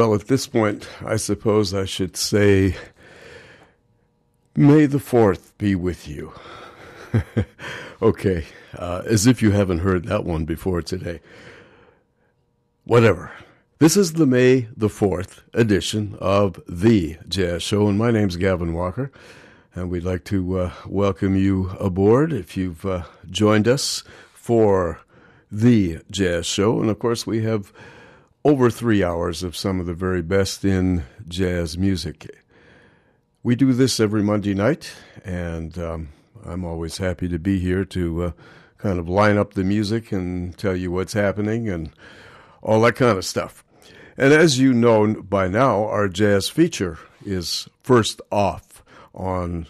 Well, at this point, I suppose I should say, May the 4th be with you. okay, uh, as if you haven't heard that one before today. Whatever. This is the May the 4th edition of The Jazz Show, and my name's Gavin Walker, and we'd like to uh, welcome you aboard if you've uh, joined us for The Jazz Show. And of course, we have over three hours of some of the very best in jazz music. We do this every Monday night, and um, I'm always happy to be here to uh, kind of line up the music and tell you what's happening and all that kind of stuff. And as you know by now, our jazz feature is first off on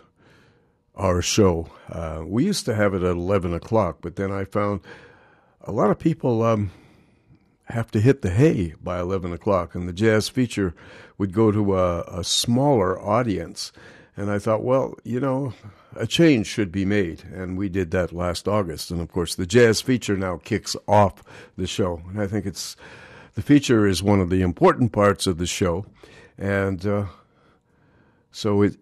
our show. Uh, we used to have it at 11 o'clock, but then I found a lot of people um, have to hit the hay by 11 o'clock, and the jazz feature would go to a, a smaller audience. And I thought, well, you know, a change should be made. And we did that last August. And of course, the jazz feature now kicks off the show. And I think it's the feature is one of the important parts of the show. And uh, so it,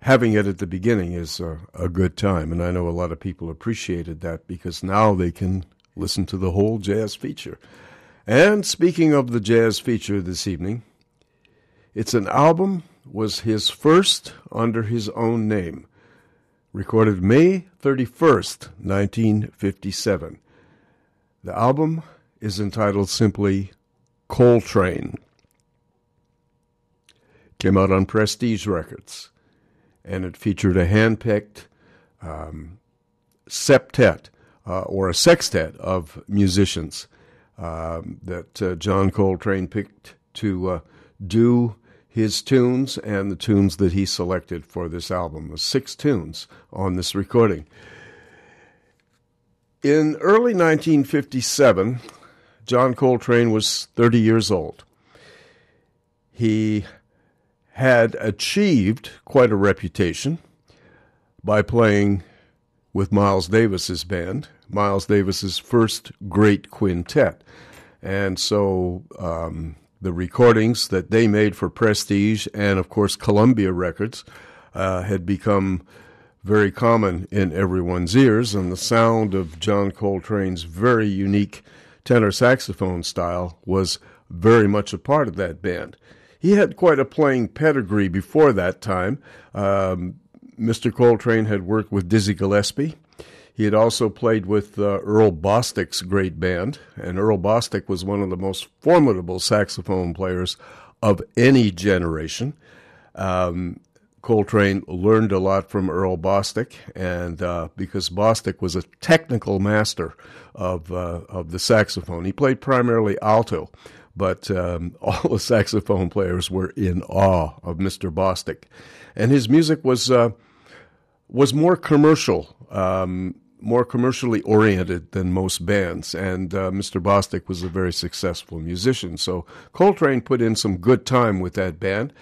having it at the beginning is a, a good time. And I know a lot of people appreciated that because now they can listen to the whole jazz feature. And speaking of the jazz feature this evening, it's an album was his first under his own name, recorded May 31st, 1957. The album is entitled simply Coltrane. Came out on Prestige Records, and it featured a hand-picked um, septet uh, or a sextet of musicians um, that uh, John Coltrane picked to uh, do his tunes and the tunes that he selected for this album. There's six tunes on this recording. In early 1957, John Coltrane was 30 years old. He had achieved quite a reputation by playing with Miles Davis's band, Miles Davis's first great quintet. And so um, the recordings that they made for Prestige and, of course, Columbia Records uh, had become very common in everyone's ears. And the sound of John Coltrane's very unique tenor saxophone style was very much a part of that band. He had quite a playing pedigree before that time. Um, Mr. Coltrane had worked with Dizzy Gillespie. He had also played with uh, Earl Bostic's great band, and Earl Bostic was one of the most formidable saxophone players of any generation. Um, Coltrane learned a lot from Earl Bostic, and uh, because Bostic was a technical master of uh, of the saxophone, he played primarily alto, but um, all the saxophone players were in awe of Mr. Bostic, and his music was uh, was more commercial, um, more commercially oriented than most bands. And uh, Mr. Bostic was a very successful musician. So Coltrane put in some good time with that band.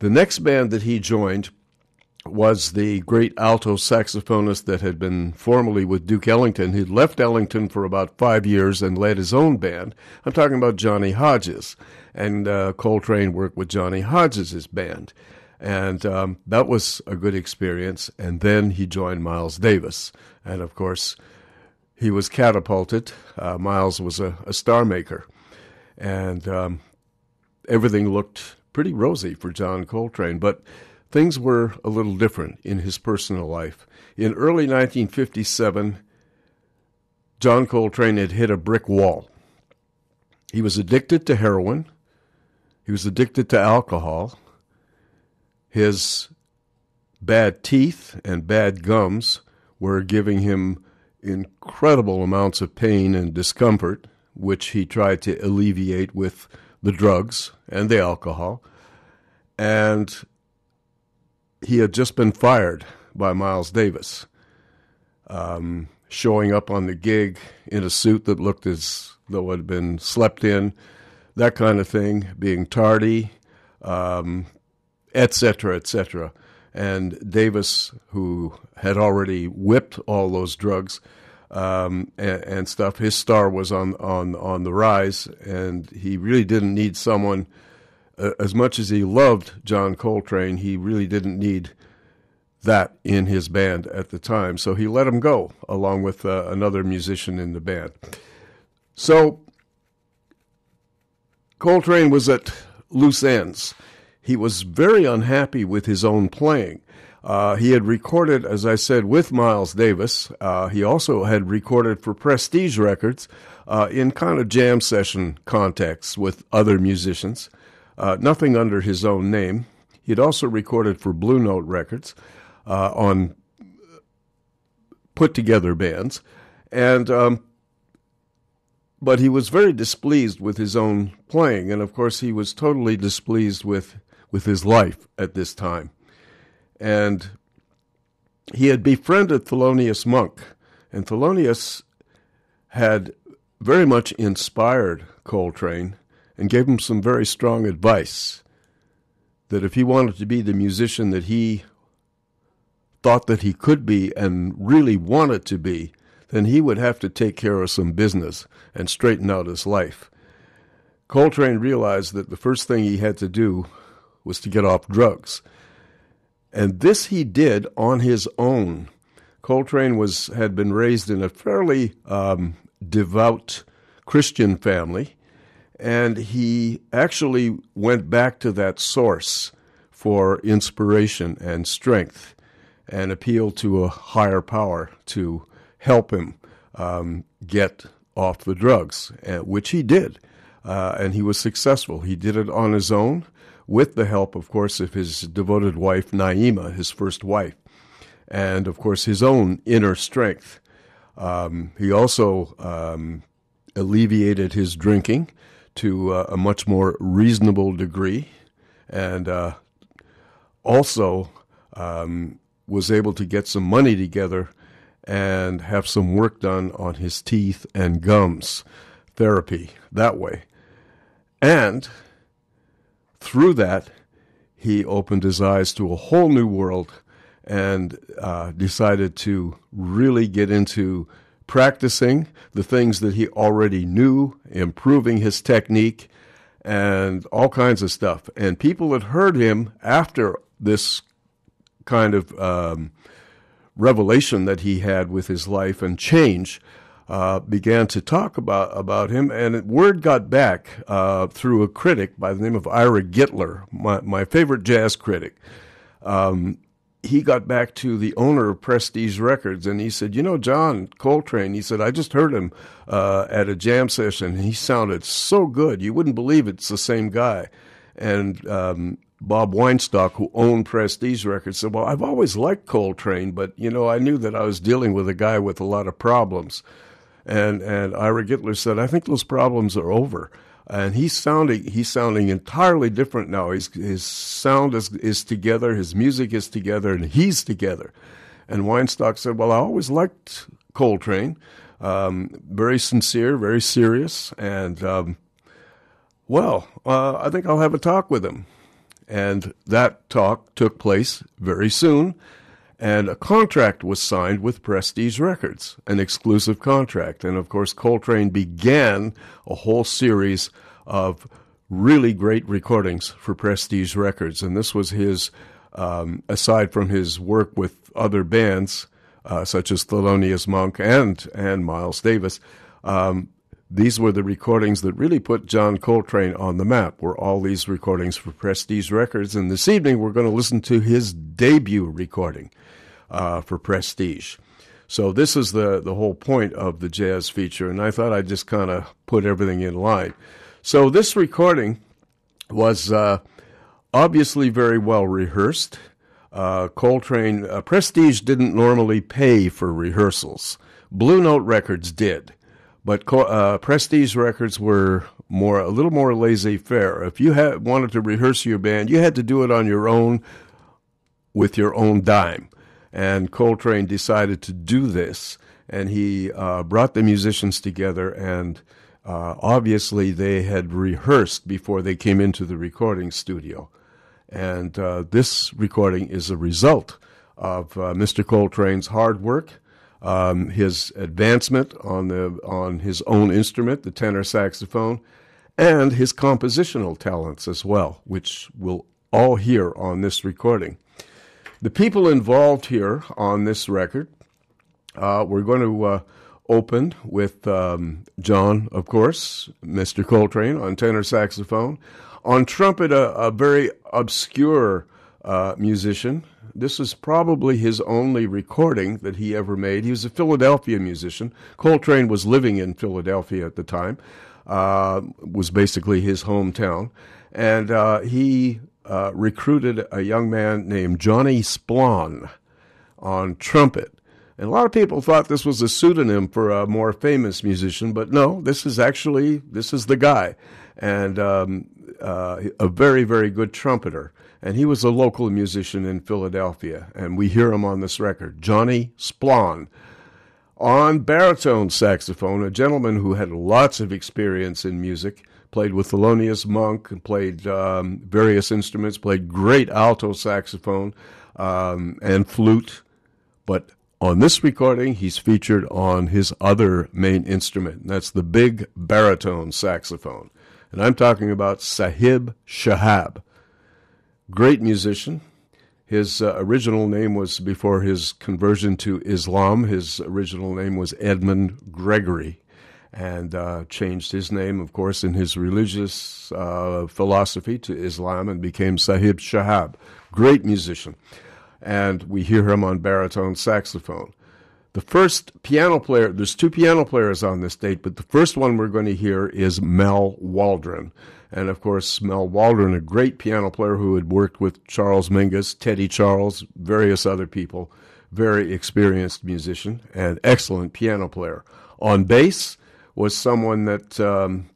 The next band that he joined was the great alto saxophonist that had been formerly with Duke Ellington. He'd left Ellington for about five years and led his own band. I'm talking about Johnny Hodges. And uh, Coltrane worked with Johnny Hodges' band. And um, that was a good experience. And then he joined Miles Davis. And of course, he was catapulted. Uh, Miles was a, a, star maker. And um, everything looked pretty rosy for John Coltrane. But things were a little different in his personal life. In early 1957, John Coltrane had hit a brick wall. He was addicted to heroin. He was addicted to alcohol. His bad teeth and bad gums were giving him incredible amounts of pain and discomfort, which he tried to alleviate with the drugs and the alcohol. And he had just been fired by Miles Davis, um, showing up on the gig in a suit that looked as though it had been slept in, that kind of thing, being tardy, um, etc., etc. And Davis, who had already whipped all those drugs um, and, and, stuff, his star was on, on, on the rise, and he really didn't need someone uh, as much as he loved John Coltrane, he really didn't need that in his band at the time. So he let him go along with uh, another musician in the band. So Coltrane was at loose ends. He was very unhappy with his own playing. Uh, he had recorded, as I said, with Miles Davis. Uh, he also had recorded for Prestige Records uh, in kind of jam session contexts with other musicians, uh, nothing under his own name. He had also recorded for Blue Note Records uh, on put together bands. And um, but he was very displeased with his own playing, and of course he was totally displeased with with his life at this time and he had befriended Thelonious Monk, and Thelonious had very much inspired Coltrane and gave him some very strong advice that if he wanted to be the musician that he thought that he could be and really wanted to be, then he would have to take care of some business and straighten out his life. Coltrane realized that the first thing he had to do was to get off drugs and this he did on his own. Coltrane was had been raised in a fairly um, devout Christian family, and he actually went back to that source for inspiration and strength, and appealed to a higher power to help him um, get off the drugs, uh, which he did, uh, and he was successful. He did it on his own with the help, of course, of his devoted wife, Naima, his first wife, and, of course, his own inner strength. Um, he also um, alleviated his drinking to uh, a much more reasonable degree and uh, also um, was able to get some money together and have some work done on his teeth and gums therapy that way. And through that, he opened his eyes to a whole new world and uh, decided to really get into practicing the things that he already knew, improving his technique, and all kinds of stuff. And people had heard him after this kind of um, revelation that he had with his life and change uh, began to talk about, about him, and word got back uh, through a critic by the name of Ira Gitler, my, my favorite jazz critic. Um, he got back to the owner of Prestige Records and he said, You know, John Coltrane, he said, I just heard him uh, at a jam session. He sounded so good. You wouldn't believe it's the same guy. And um, Bob Weinstock, who owned Prestige Records, said, Well, I've always liked Coltrane, but, you know, I knew that I was dealing with a guy with a lot of problems. And and Ira Gitler said, I think those problems are over. And he's sounding he's sounding entirely different now. His his sound is is together, his music is together, and he's together. And Weinstock said, Well, I always liked Coltrane. Um, very sincere, very serious, and um, well, uh, I think I'll have a talk with him. And that talk took place very soon and a contract was signed with Prestige Records, an exclusive contract. And of course, Coltrane began a whole series of really great recordings for Prestige Records. And this was his, um, aside from his work with other bands, uh, such as Thelonious Monk and, and Miles Davis, um, these were the recordings that really put John Coltrane on the map, were all these recordings for Prestige Records. And this evening, we're going to listen to his debut recording uh, for Prestige. So this is the, the whole point of the jazz feature, and I thought I'd just kind of put everything in line. So this recording was uh, obviously very well rehearsed. Uh, Coltrane, uh, Prestige didn't normally pay for rehearsals. Blue Note Records did. But uh, Prestige records were more a little more laissez-faire. If you had wanted to rehearse your band, you had to do it on your own with your own dime. And Coltrane decided to do this, and he uh, brought the musicians together. And uh, obviously, they had rehearsed before they came into the recording studio. And uh, this recording is a result of uh, Mr. Coltrane's hard work um, his advancement on the on his own instrument, the tenor saxophone, and his compositional talents as well, which we'll all hear on this recording. The people involved here on this record, uh, we're going to uh, open with um, John, of course, Mr. Coltrane on tenor saxophone. On trumpet, a, a very obscure uh, musician. This is probably his only recording that he ever made. He was a Philadelphia musician. Coltrane was living in Philadelphia at the time, uh, was basically his hometown. And uh, he uh, recruited a young man named Johnny Splawn on trumpet. And a lot of people thought this was a pseudonym for a more famous musician, but no, this is actually this is the guy, and um, uh, a very very good trumpeter. And he was a local musician in Philadelphia, and we hear him on this record, Johnny Splawn. On baritone saxophone, a gentleman who had lots of experience in music, played with Thelonious Monk, and played um, various instruments, played great alto saxophone um, and flute, but on this recording, he's featured on his other main instrument, and that's the big baritone saxophone. And I'm talking about Sahib Shihab. Great musician. His uh, original name was, before his conversion to Islam, his original name was Edmund Gregory, and uh, changed his name, of course, in his religious uh, philosophy to Islam and became Sahib Shihab. Great musician and we hear him on baritone saxophone. The first piano player, there's two piano players on this date, but the first one we're going to hear is Mal Waldron. And of course, Mal Waldron, a great piano player who had worked with Charles Mingus, Teddy Charles, various other people, very experienced musician and excellent piano player. On bass was someone that um,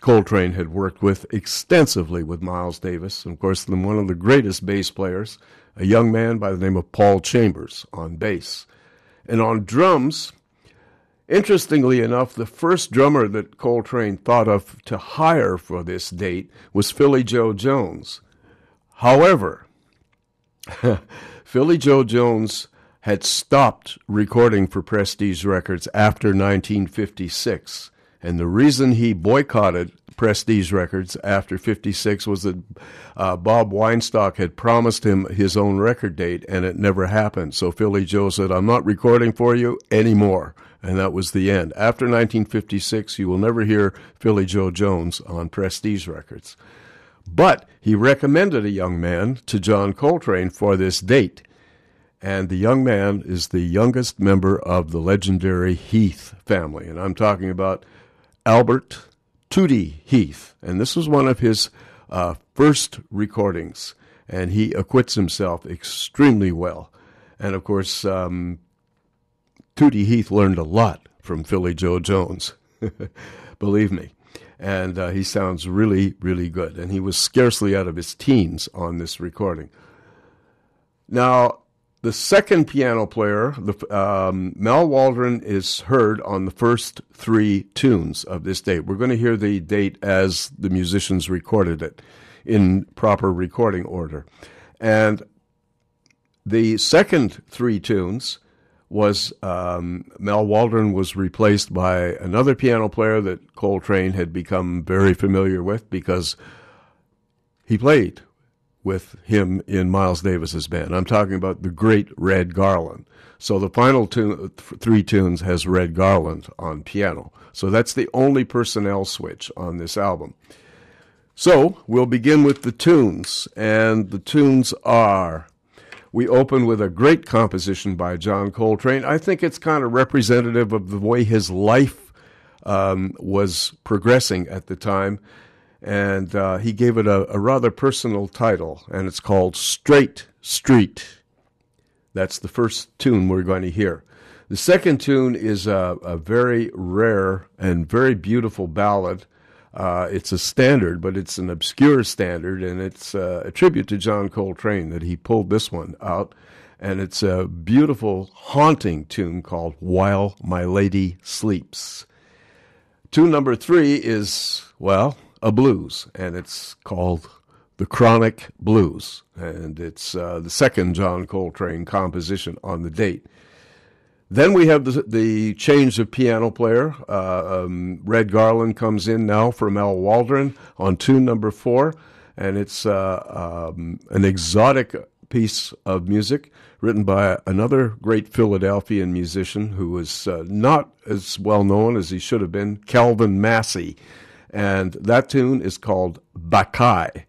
Coltrane had worked with extensively with Miles Davis, and of course, one of the greatest bass players a young man by the name of Paul Chambers on bass. And on drums, interestingly enough, the first drummer that Coltrane thought of to hire for this date was Philly Joe Jones. However, Philly Joe Jones had stopped recording for Prestige Records after 1956. And the reason he boycotted Prestige Records after 56 was that uh, Bob Weinstock had promised him his own record date and it never happened. So Philly Joe said, I'm not recording for you anymore. And that was the end. After 1956, you will never hear Philly Joe Jones on Prestige Records. But he recommended a young man to John Coltrane for this date. And the young man is the youngest member of the legendary Heath family. And I'm talking about Albert Tootie Heath, and this was one of his uh, first recordings, and he acquits himself extremely well. And of course, um, Tootie Heath learned a lot from Philly Joe Jones, believe me. And uh, he sounds really, really good. And he was scarcely out of his teens on this recording. Now, the second piano player, the, um, Mal Waldron, is heard on the first three tunes of this date. We're going to hear the date as the musicians recorded it in proper recording order. And the second three tunes was um, Mal Waldron was replaced by another piano player that Coltrane had become very familiar with because he played with him in Miles Davis's band. I'm talking about the great Red Garland. So the final two, three tunes has Red Garland on piano. So that's the only personnel switch on this album. So we'll begin with the tunes, and the tunes are. We open with a great composition by John Coltrane. I think it's kind of representative of the way his life um, was progressing at the time and uh, he gave it a, a, rather personal title, and it's called Straight Street. That's the first tune we're going to hear. The second tune is a, a very rare and very beautiful ballad. Uh, it's a standard, but it's an obscure standard, and it's uh, a tribute to John Coltrane that he pulled this one out. And it's a beautiful, haunting tune called While My Lady Sleeps. Tune number three is, well, a blues, and it's called The Chronic Blues, and it's uh, the second John Coltrane composition on the date. Then we have the, the change of piano player. Uh, um, Red Garland comes in now for Mal Waldron on tune number four, and it's uh, um, an exotic piece of music written by another great Philadelphian musician who was uh, not as well known as he should have been, Calvin Massey. And that tune is called Bakai.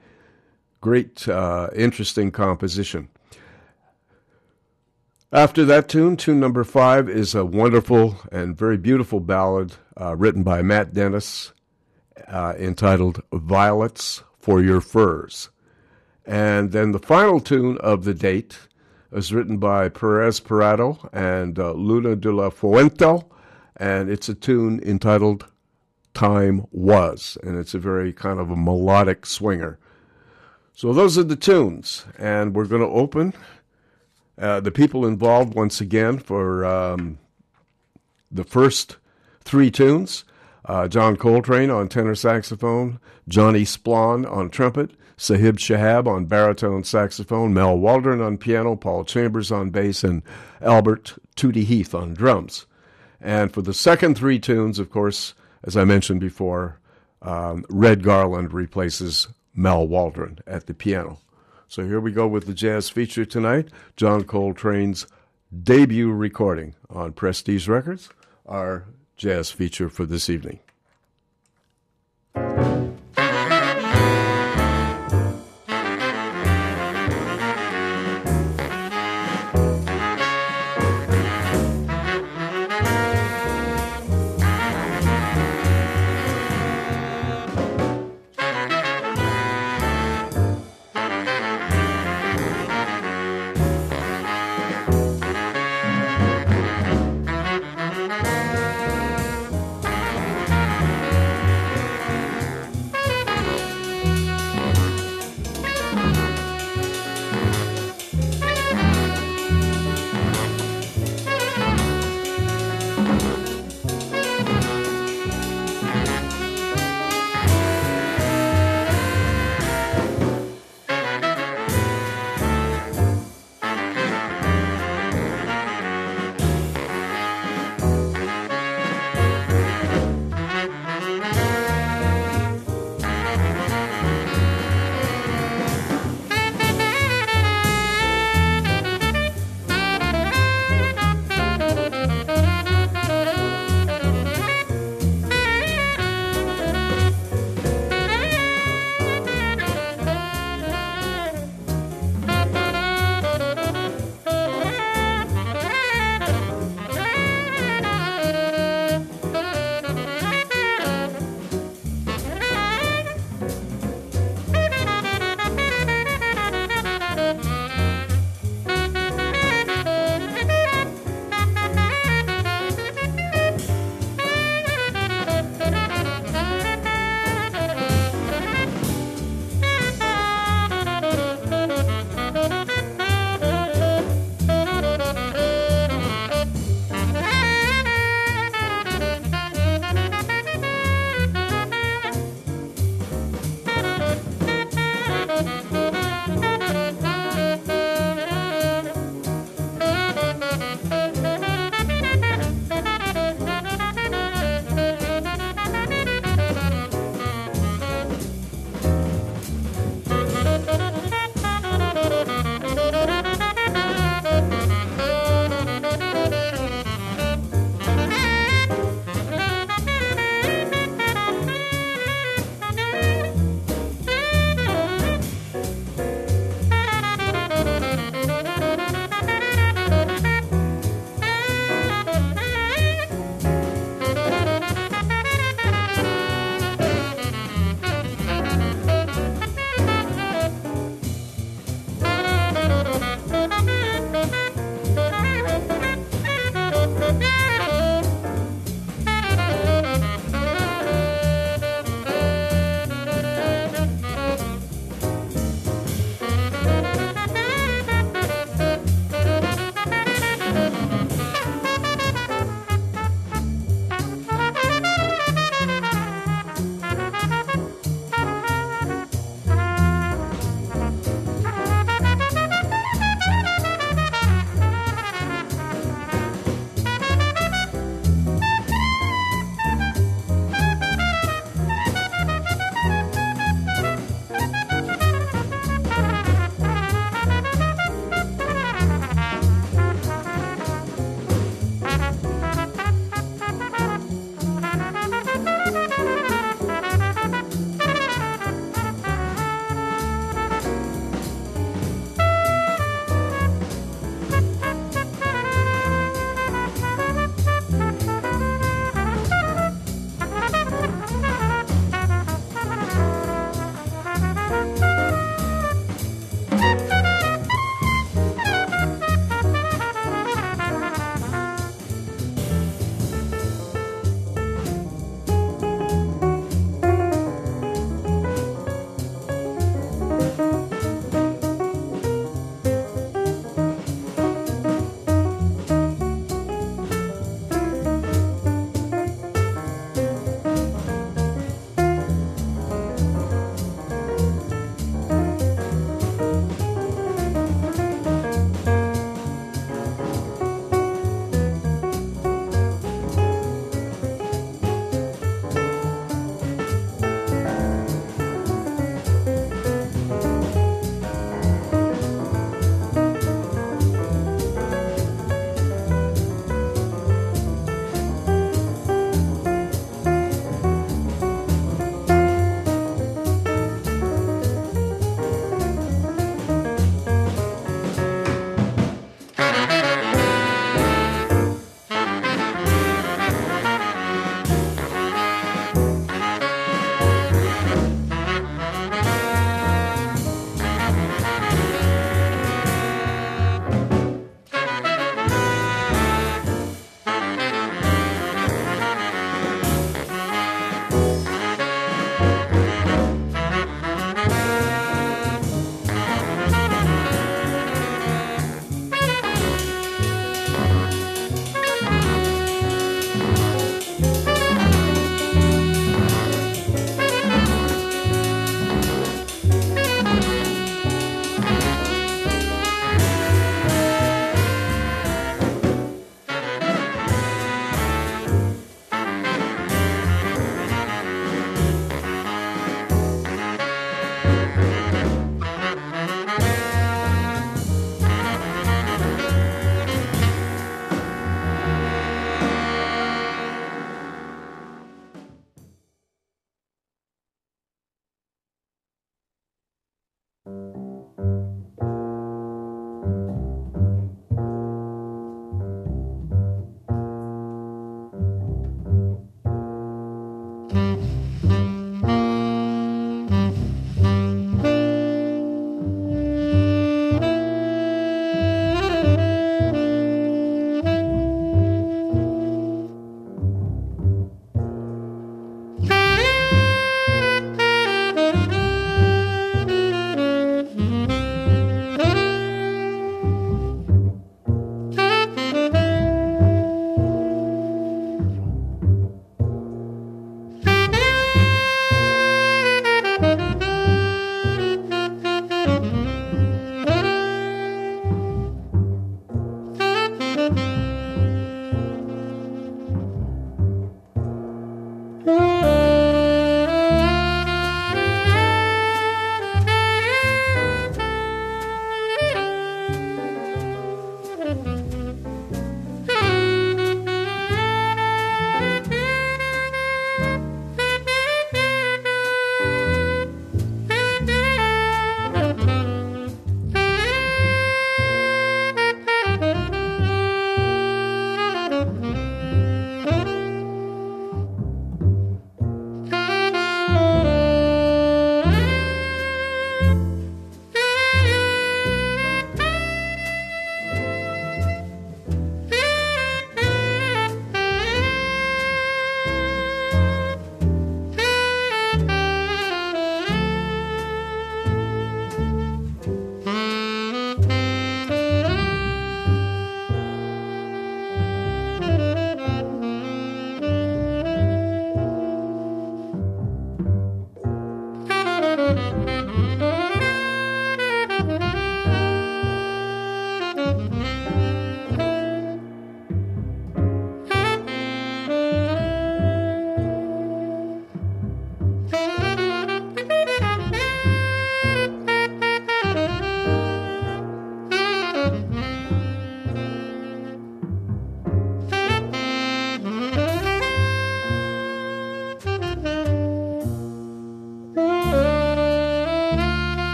Great, uh, interesting composition. After that tune, tune number five is a wonderful and very beautiful ballad uh, written by Matt Dennis uh, entitled Violets for Your Furs. And then the final tune of the date is written by Perez Prado and uh, Luna de la Fuente, and it's a tune entitled Time Was, and it's a very kind of a melodic swinger. So those are the tunes, and we're going to open uh, the people involved once again for um, the first three tunes. Uh, John Coltrane on tenor saxophone, Johnny Splawn on trumpet, Sahib Shihab on baritone saxophone, Mal Waldron on piano, Paul Chambers on bass, and Albert Tootie Heath on drums. And for the second three tunes, of course, as I mentioned before, um, Red Garland replaces Mal Waldron at the piano. So here we go with the jazz feature tonight John Coltrane's debut recording on Prestige Records, our jazz feature for this evening.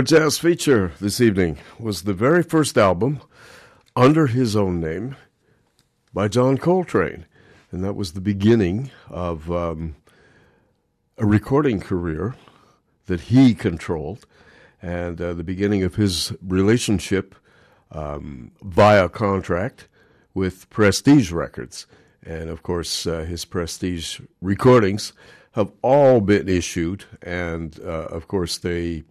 Our jazz feature this evening was the very first album under his own name by John Coltrane. And that was the beginning of um, a recording career that he controlled and uh, the beginning of his relationship um, via contract with Prestige Records. And of course, uh, his Prestige recordings have all been issued, and uh, of course, they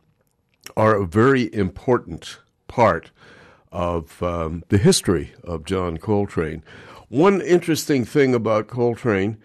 are a very important part of um, the history of John Coltrane. One interesting thing about Coltrane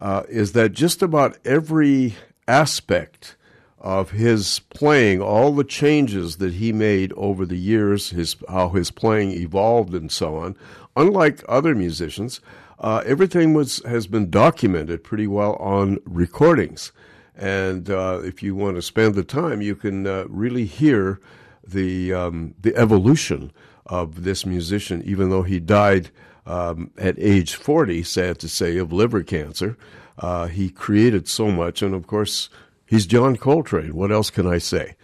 uh, is that just about every aspect of his playing, all the changes that he made over the years, his how his playing evolved and so on, unlike other musicians, uh, everything was has been documented pretty well on recordings. And uh, if you want to spend the time, you can uh, really hear the um, the evolution of this musician. Even though he died um, at age forty, sad to say, of liver cancer, uh, he created so much. And of course, he's John Coltrane. What else can I say?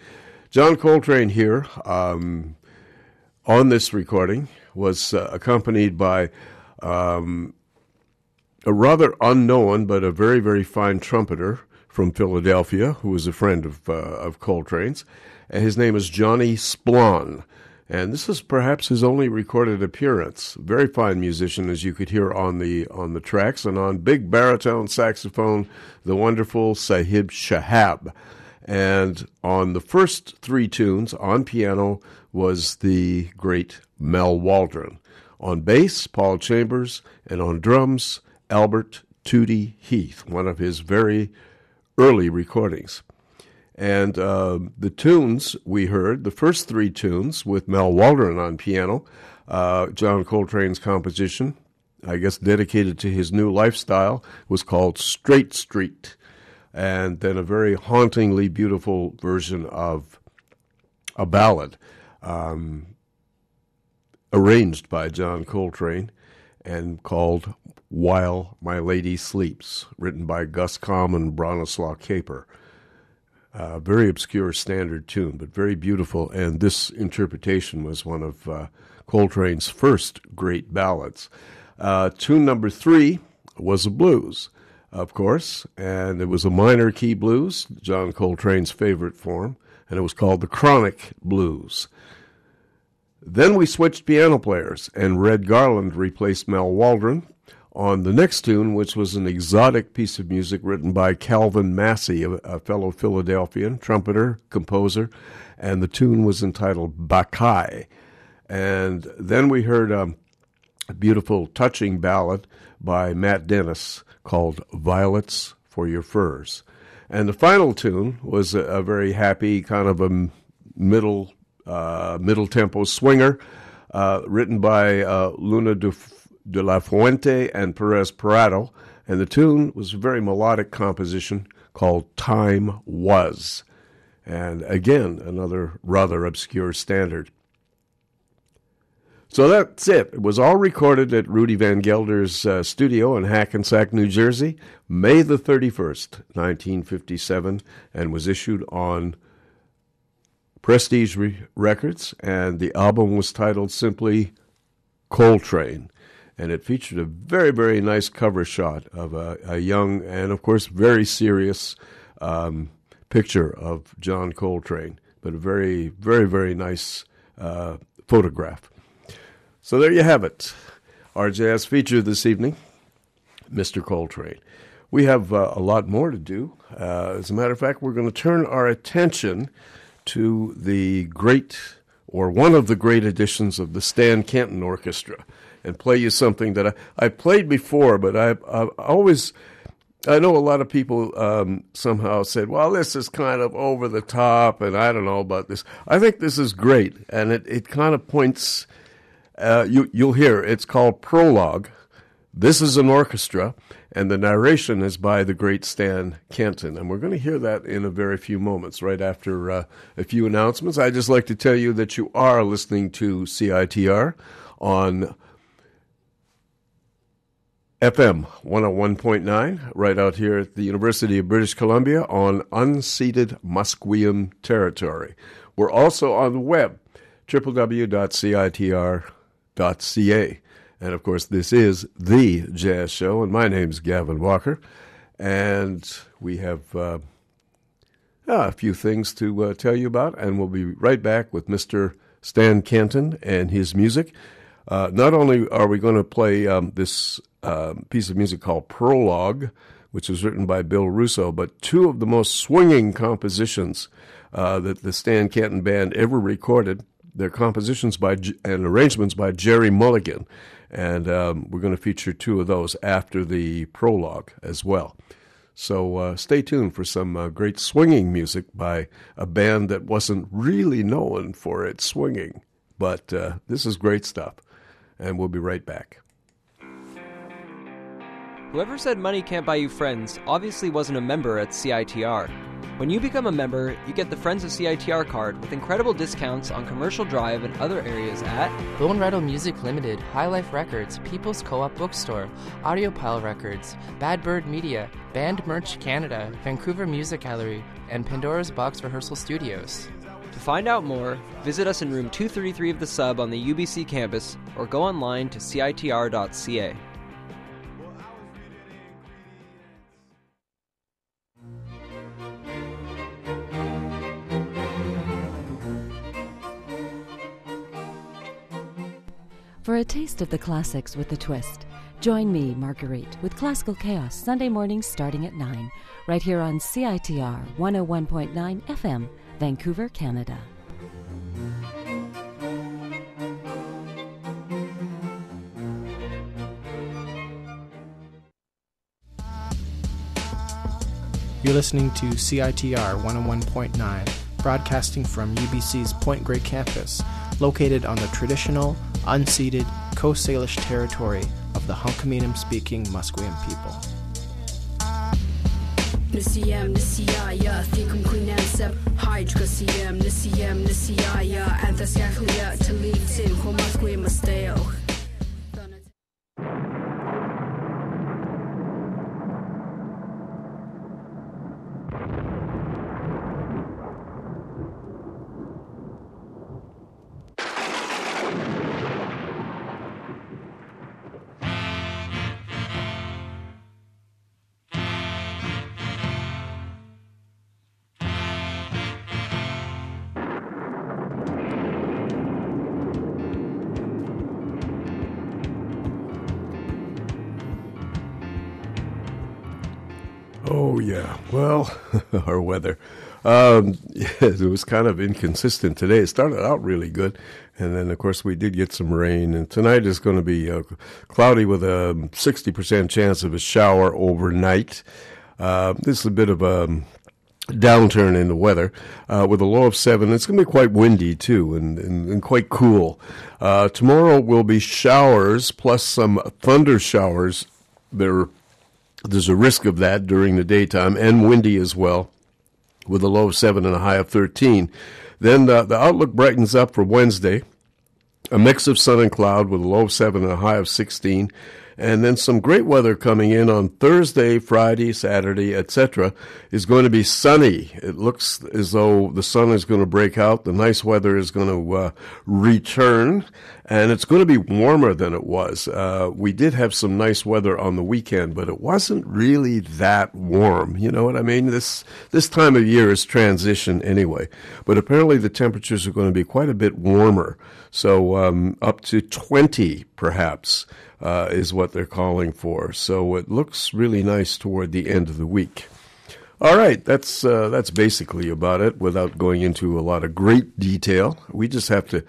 John Coltrane here um, on this recording was uh, accompanied by. Um, a rather unknown but a very, very fine trumpeter from Philadelphia, who was a friend of, uh, of Coltrane's. And his name is Johnnie Splawn. And this is perhaps his only recorded appearance. Very fine musician, as you could hear on the on the tracks, and on big baritone saxophone, the wonderful Sahib Shihab. And on the first three tunes on piano was the great Mal Waldron. On bass, Paul Chambers, and on drums, Albert Tootie Heath, one of his very early recordings. And uh, the tunes we heard, the first three tunes with Mal Waldron on piano, uh, John Coltrane's composition, I guess dedicated to his new lifestyle, was called Straight Street. And then a very hauntingly beautiful version of a ballad um, arranged by John Coltrane and called While My Lady Sleeps, written by Gus Kahn and Bronislaw Kaper. Uh, very obscure standard tune, but very beautiful. And this interpretation was one of uh, Coltrane's first great ballads. Uh, tune number three was a blues, of course, and it was a minor key blues, John Coltrane's favorite form, and it was called the Chronic Blues. Then we switched piano players, and Red Garland replaced Mal Waldron on the next tune, which was an exotic piece of music written by Calvin Massey, a, a fellow Philadelphian trumpeter, composer, and the tune was entitled Bakai. And then we heard a beautiful, touching ballad by Matt Dennis called Violets for Your Furs. And the final tune was a, a very happy, kind of a middle uh, middle tempo swinger, uh, written by uh, Luna de, de, la Fuente and Perez Prado. And the tune was a very melodic composition called Time Was. And again, another rather obscure standard. So that's it. It was all recorded at Rudy Van Gelder's uh, studio in Hackensack, New Jersey, May the 31st, 1957, and was issued on Prestige Re- Records. And the album was titled simply Coltrane. And it featured a very, very nice cover shot of a, a young and, of course, very serious um, picture of John Coltrane, but a very, very, very nice uh, photograph. So there you have it. Our jazz feature this evening, Mr. Coltrane. We have uh, a lot more to do. Uh, as a matter of fact, we're going to turn our attention to the great, or one of the great editions of the Stan Kenton Orchestra, and play you something that I, I played before, but I, I always. I know a lot of people um, somehow said, well, this is kind of over the top, and I don't know about this. I think this is great, and it, it kind of points uh, you, you'll hear it's called Prologue. This is an orchestra, and the narration is by the great Stan Kenton. And we're going to hear that in a very few moments, right after uh, a few announcements. I'd just like to tell you that you are listening to CITR on FM 101.9, right out here at the University of British Columbia on unceded Musqueam territory. We're also on the web, www.citr.com ca. And of course, this is the Jazz Show, and my name's Gavin Walker. And we have uh, a few things to uh, tell you about, and we'll be right back with Mr. Stan Kenton and his music. Uh, not only are we going to play um, this um, piece of music called Prologue, which was written by Bill Russo, but two of the most swinging compositions uh, that the Stan Kenton Band ever recorded they're compositions by and arrangements by Gerry Mulligan, and um, we're going to feature two of those after the prologue as well. So uh, stay tuned for some uh, great swinging music by a band that wasn't really known for its swinging, but uh, this is great stuff, and we'll be right back. Whoever said money can't buy you friends obviously wasn't a member at CITR. When you become a member, you get the Friends of CITR card with incredible discounts on Commercial Drive and other areas at Bone Rattle Music Limited, High Life Records, People's Co-op Bookstore, Audiopile Records, Bad Bird Media, Band Merch Canada, Vancouver Music Gallery, and Pandora's Box Rehearsal Studios. To find out more, visit us in room 233 of the sub on the UBC campus or go online to citr.ca. a taste of the classics with a twist, join me, Marguerite, with Classical Chaos Sunday mornings starting at 9, right here on CITR 101.9 FM, Vancouver, Canada. You're listening to CITR 101.9, broadcasting from UBC's Point Grey campus, located on the traditional unceded Coast Salish territory of the Hunkaminam speaking Musqueam people. Well, our weather. Um, it was kind of inconsistent today. It started out really good, and then, of course, we did get some rain. And tonight is going to be uh, cloudy with a 60% chance of a shower overnight. Uh, this is a bit of a downturn in the weather uh, with a low of seven. It's going to be quite windy too and, and, and quite cool. Uh, tomorrow will be showers plus some thunder showers. There there's a risk of that during the daytime and windy as well, with a low of 7 and a high of 13. Then the, the outlook brightens up for Wednesday. a mix of sun and cloud with a low of 7 and a high of 16 and then some great weather coming in on Thursday, Friday, Saturday, etc. is going to be sunny. It looks as though the sun is going to break out. The nice weather is going to uh, return, and it's going to be warmer than it was. Uh, we did have some nice weather on the weekend, but it wasn't really that warm. You know what I mean? This this time of year is transition anyway, but apparently the temperatures are going to be quite a bit warmer. So um, up to 20 perhaps uh, is what they're calling for. So it looks really nice toward the end of the week. All right, that's uh, that's basically about it. Without going into a lot of great detail, we just have to.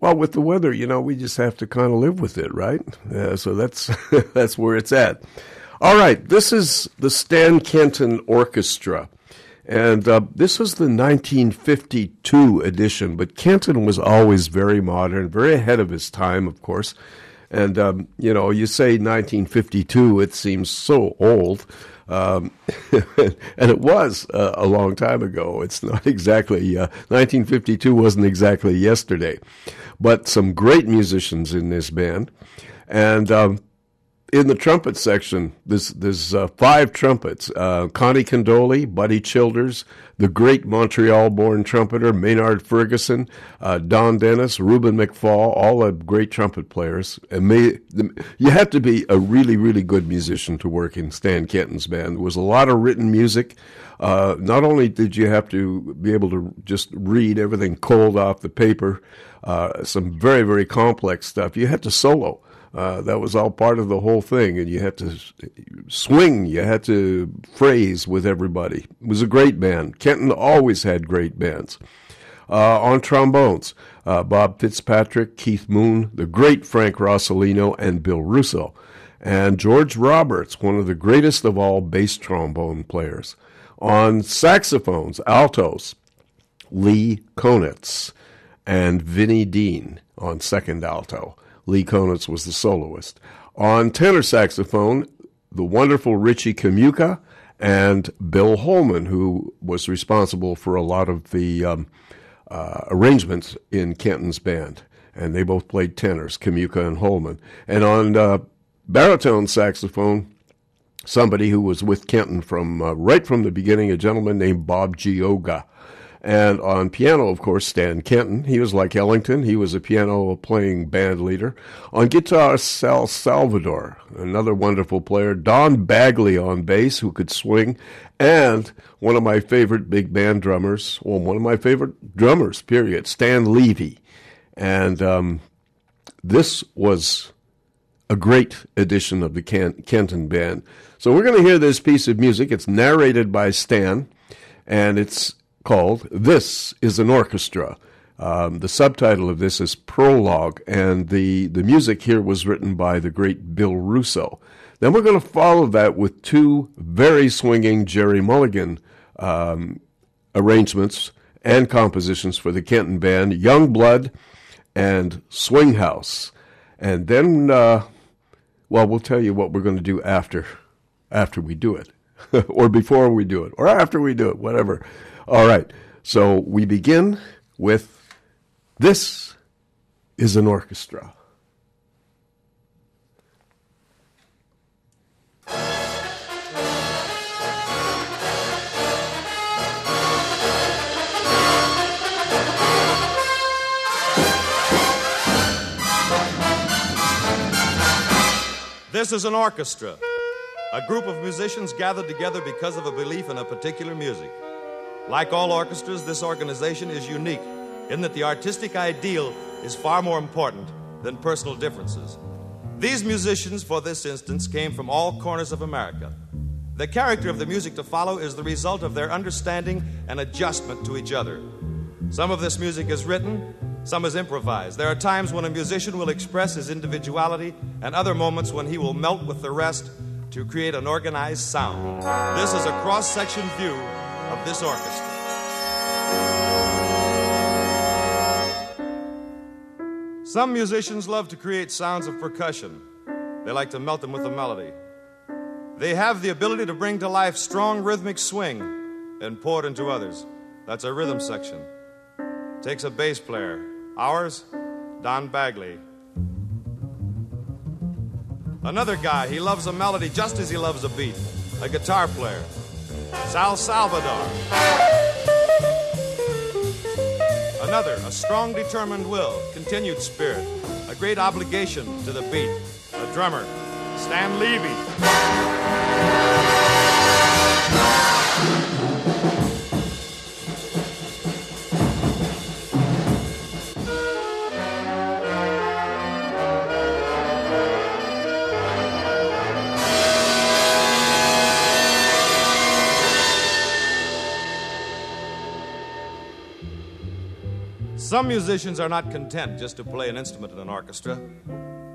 Well, with the weather, you know, we just have to kind of live with it, right? Uh, so that's that's where it's at. All right, this is the Stan Kenton Orchestra. And uh, this was the 1952 edition, but Kenton was always very modern, very ahead of his time, of course. And, um, you know, you say 1952, it seems so old. Um, and it was uh, a long time ago. It's not exactly, uh, 1952 wasn't exactly yesterday. But some great musicians in this band. And um, in the trumpet section, there's, there's uh, five trumpets uh, Conte Candoli, Buddy Childers, the great Montreal born trumpeter Maynard Ferguson, uh, Don Dennis, Ruben McFall, all great trumpet players. And may, you have to be a really, really good musician to work in Stan Kenton's band. There was a lot of written music. Uh, not only did you have to be able to just read everything cold off the paper, uh, some very, very complex stuff, you had to solo. Uh, that was all part of the whole thing, and you had to swing, you had to phrase with everybody. It was a great band. Kenton always had great bands. Uh, on trombones, uh, Bob Fitzpatrick, Keith Moon, the great Frank Rosolino, and Bill Russo. And George Roberts, one of the greatest of all bass trombone players. On saxophones, altos, Lee Konitz and Vinnie Dean on second alto. Lee Konitz was the soloist. On tenor saxophone, the wonderful Richie Kamuca and Bill Holman, who was responsible for a lot of the um, uh, arrangements in Kenton's band. And they both played tenors, Kamuca and Holman. And on uh, baritone saxophone, somebody who was with Kenton from uh, right from the beginning, a gentleman named Bob Gioga. And on piano, of course, Stan Kenton. He was like Ellington. He was a piano playing band leader. On guitar, Sal Salvador, another wonderful player. Don Bagley on bass, who could swing. And one of my favorite big band drummers, well, one of my favorite drummers, period, Stan Levey. And um, this was a great edition of the Kenton band. So we're going to hear this piece of music. It's narrated by Stan, and it's called This is an Orchestra. Um, the subtitle of this is Prologue, and the, the music here was written by the great Bill Russo. Then we're going to follow that with two very swinging Gerry Mulligan um, arrangements and compositions for the Kenton Band Young Blood and Swing House. And then, uh, well, we'll tell you what we're going to do after, after we do it, or before we do it, or after we do it, whatever. All right. So we begin with This is an Orchestra. This is an orchestra, a group of musicians gathered together because of a belief in a particular music. Like all orchestras, this organization is unique in that the artistic ideal is far more important than personal differences. These musicians, for this instance, came from all corners of America. The character of the music to follow is the result of their understanding and adjustment to each other. Some of this music is written, some is improvised. There are times when a musician will express his individuality, and other moments when he will melt with the rest to create an organized sound. This is a cross section view of this orchestra. Some musicians love to create sounds of percussion. They like to melt them with a melody. They have the ability to bring to life strong rhythmic swing and pour it into others. That's a rhythm section. Takes a bass player. Ours, Don Bagley. Another guy, he loves a melody just as he loves a beat, a guitar player, Sal Salvador. Another, a strong, determined will, continued spirit, a great obligation to the beat, a drummer, Stan Levey. Some musicians are not content just to play an instrument in an orchestra.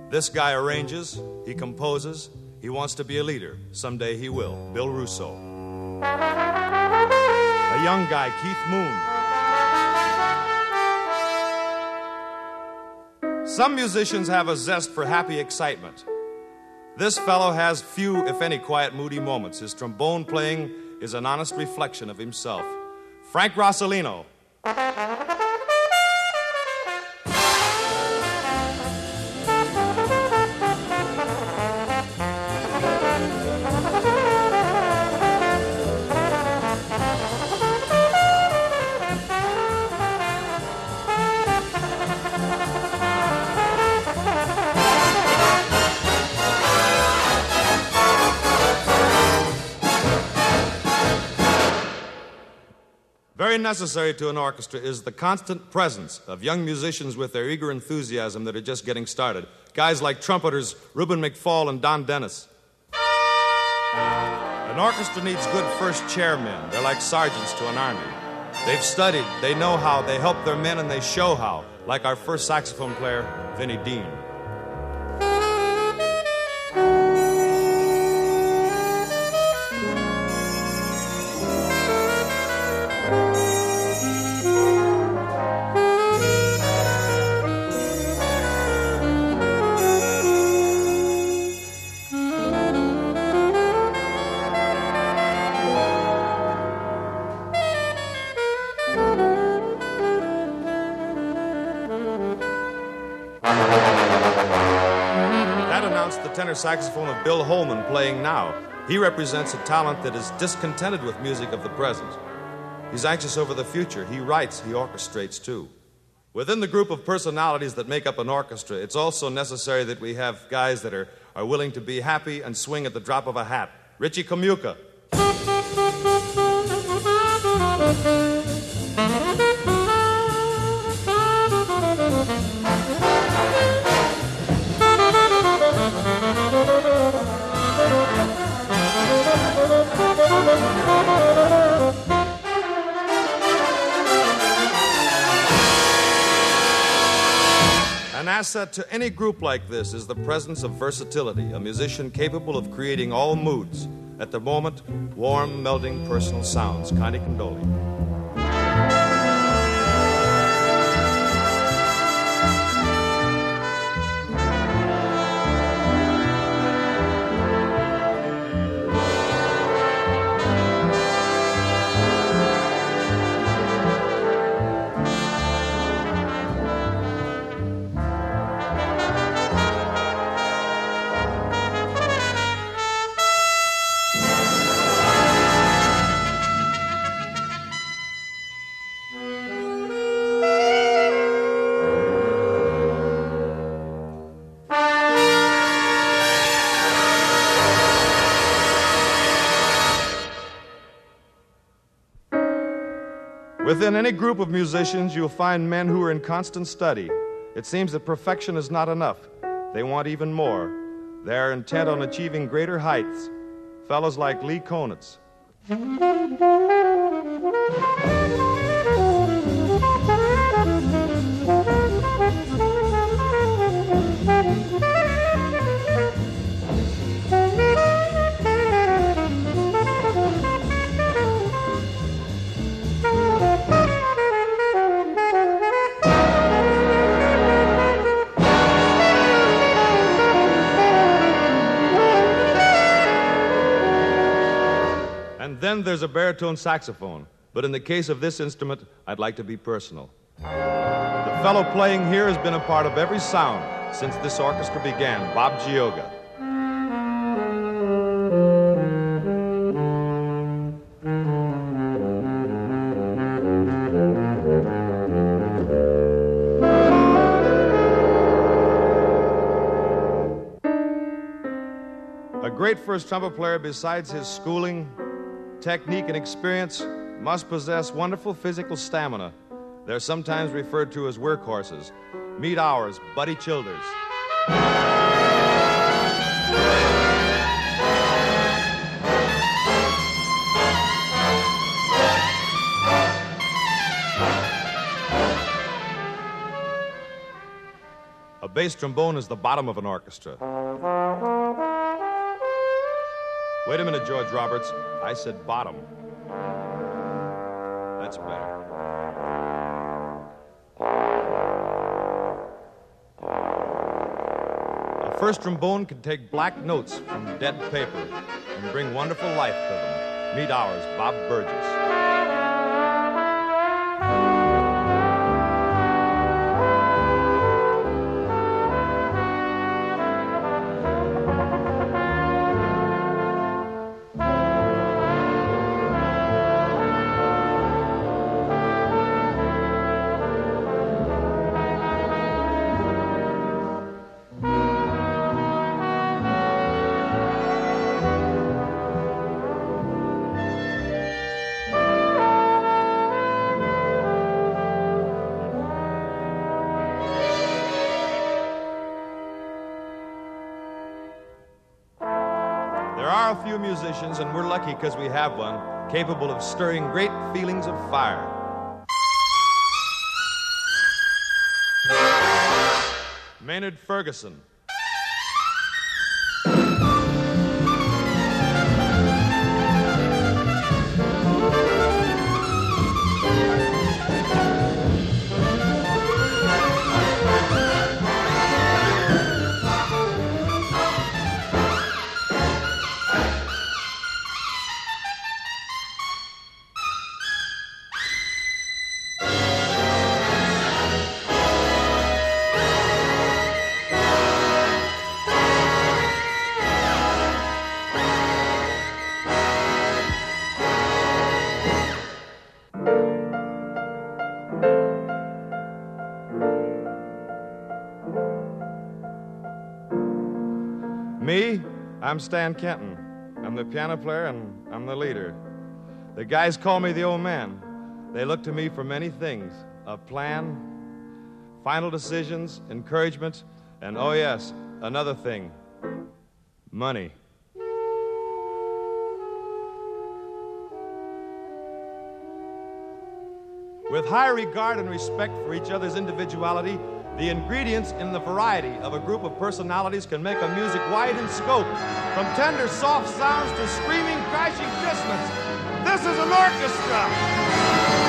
This guy arranges, he composes, he wants to be a leader. Someday he will. Bill Russo. A young guy, Keith Moon. Some musicians have a zest for happy excitement. This fellow has few, if any, quiet, moody moments. His trombone playing is an honest reflection of himself. Frank Rosolino. Very necessary to an orchestra is the constant presence of young musicians with their eager enthusiasm that are just getting started. Guys like trumpeters Ruben McFall and Don Dennis. An orchestra needs good first chairmen. They're like sergeants to an army. They've studied, they know how, they help their men, and they show how, like our first saxophone player, Vinnie Dean. Saxophone of Bill Holman playing now. He represents a talent that is discontented with music of the present. He's anxious over the future. He writes, he orchestrates too. Within the group of personalities that make up an orchestra, it's also necessary that we have guys that are, are willing to be happy and swing at the drop of a hat. Richie Kamuca. Asset to any group like this is the presence of versatility, a musician capable of creating all moods. At the moment, warm, melting personal sounds. Conte Candoli. Within any group of musicians, you'll find men who are in constant study. It seems that perfection is not enough. They want even more. They are intent on achieving greater heights. Fellows like Lee Konitz. And then there's a baritone saxophone. But in the case of this instrument, I'd like to be personal. The fellow playing here has been a part of every sound since this orchestra began, Bob Gioga. A great first trumpet player, besides his schooling, technique, and experience, must possess wonderful physical stamina. They're sometimes referred to as workhorses. Meet ours, Buddy Childers. A bass trombone is the bottom of an orchestra. Wait a minute, George Roberts. I said bottom. That's better. A first trombone can take black notes from dead paper and bring wonderful life to them. Meet ours, Bob Burgess. Musicians, and we're lucky because we have one, capable of stirring great feelings of fire. Maynard Ferguson. I'm Stan Kenton. I'm the piano player and I'm the leader. The guys call me the old man. They look to me for many things a plan, final decisions, encouragement, and oh, yes, another thing money. With high regard and respect for each other's individuality, the ingredients in the variety of a group of personalities can make a music wide in scope, from tender, soft sounds to screaming, crashing dissonance. This is an orchestra.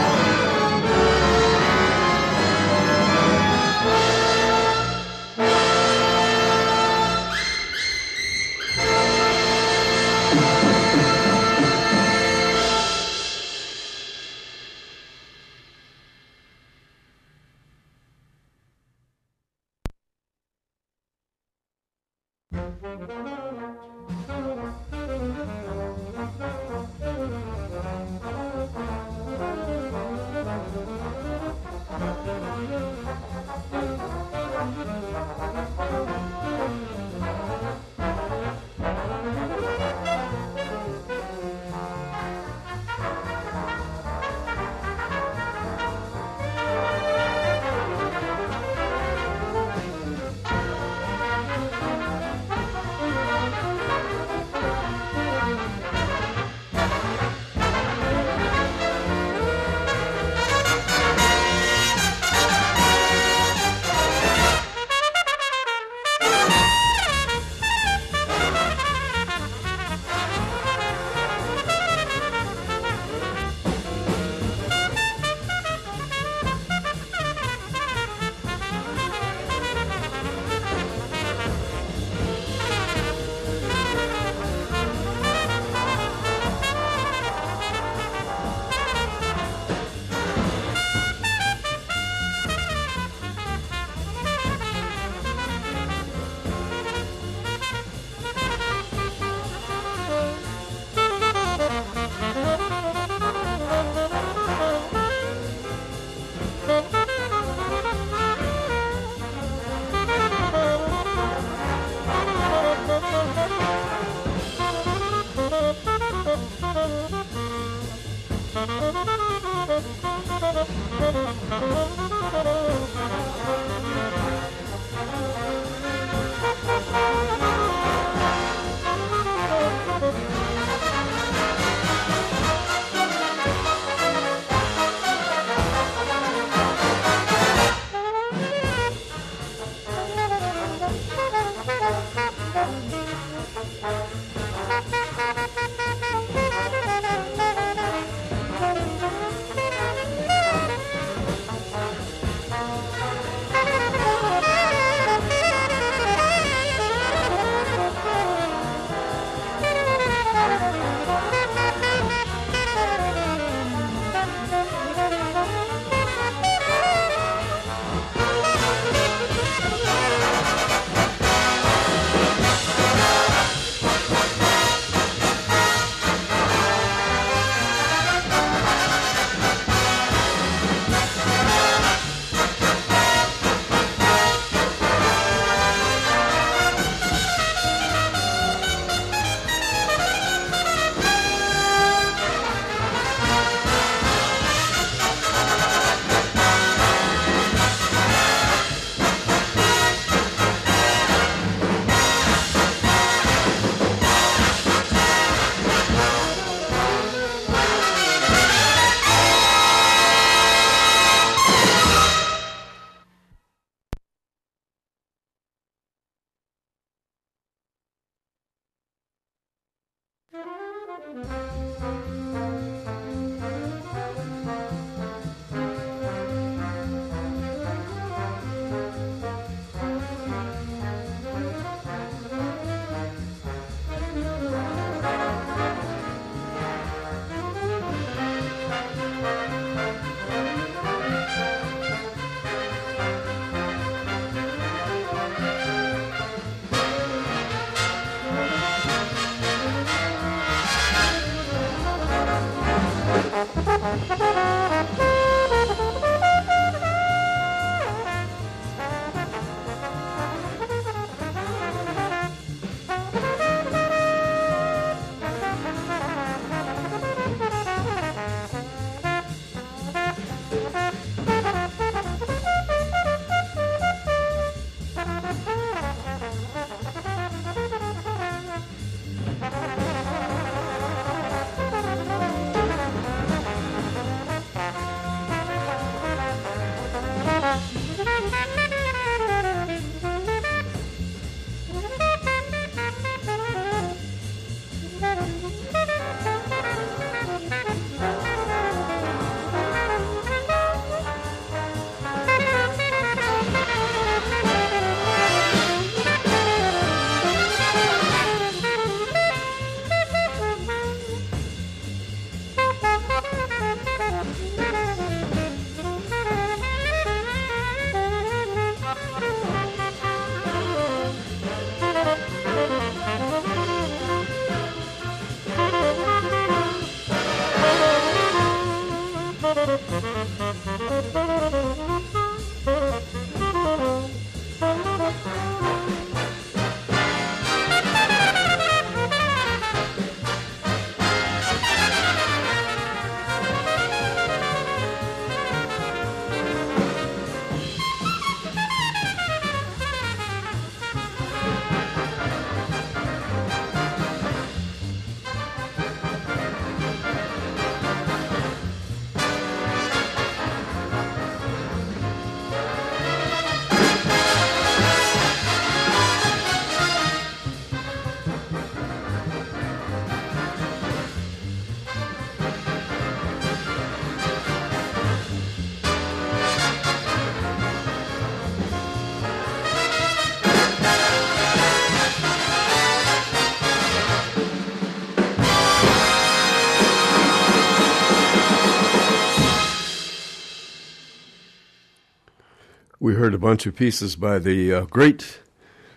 Bunch of pieces by the uh, great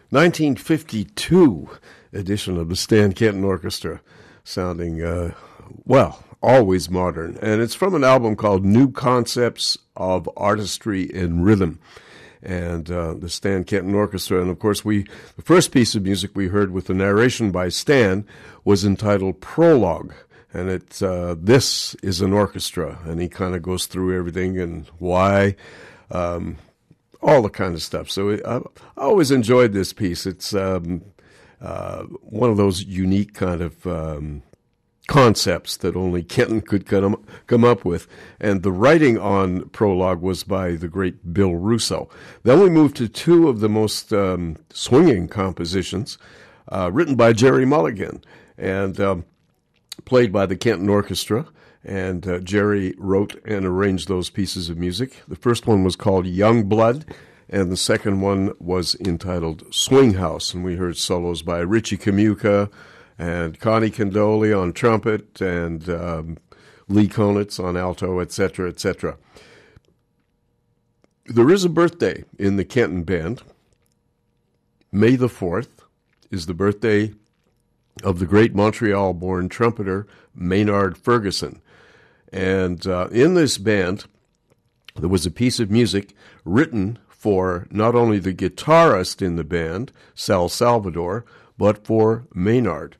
1952 edition of the Stan Kenton Orchestra, sounding, uh, well, always modern. And it's from an album called New Concepts of Artistry and Rhythm. And uh, the Stan Kenton Orchestra. And of course, we the first piece of music we heard with the narration by Stan was entitled Prologue and it's uh, this is an orchestra, and he kind of goes through everything and why, um, all the kind of stuff. So I, always enjoyed this piece. It's um, uh, one of those unique kind of um, concepts that only Kenton could come, come up with. And the writing on Prologue was by the great Bill Russo. Then we moved to two of the most um, swinging compositions uh, written by Gerry Mulligan and um, played by the Kenton Orchestra and uh, Gerry wrote and arranged those pieces of music. The first one was called Young Blood, and the second one was entitled Swing House, and we heard solos by Richie Kamuca and Conte Candoli on trumpet and um, Lee Konitz on alto, etc., etc. There is a birthday in the Kenton Band. May the 4th is the birthday of the great Montreal born trumpeter Maynard Ferguson. And uh, in this band, there was a piece of music written for not only the guitarist in the band, Sal Salvador, but for Maynard.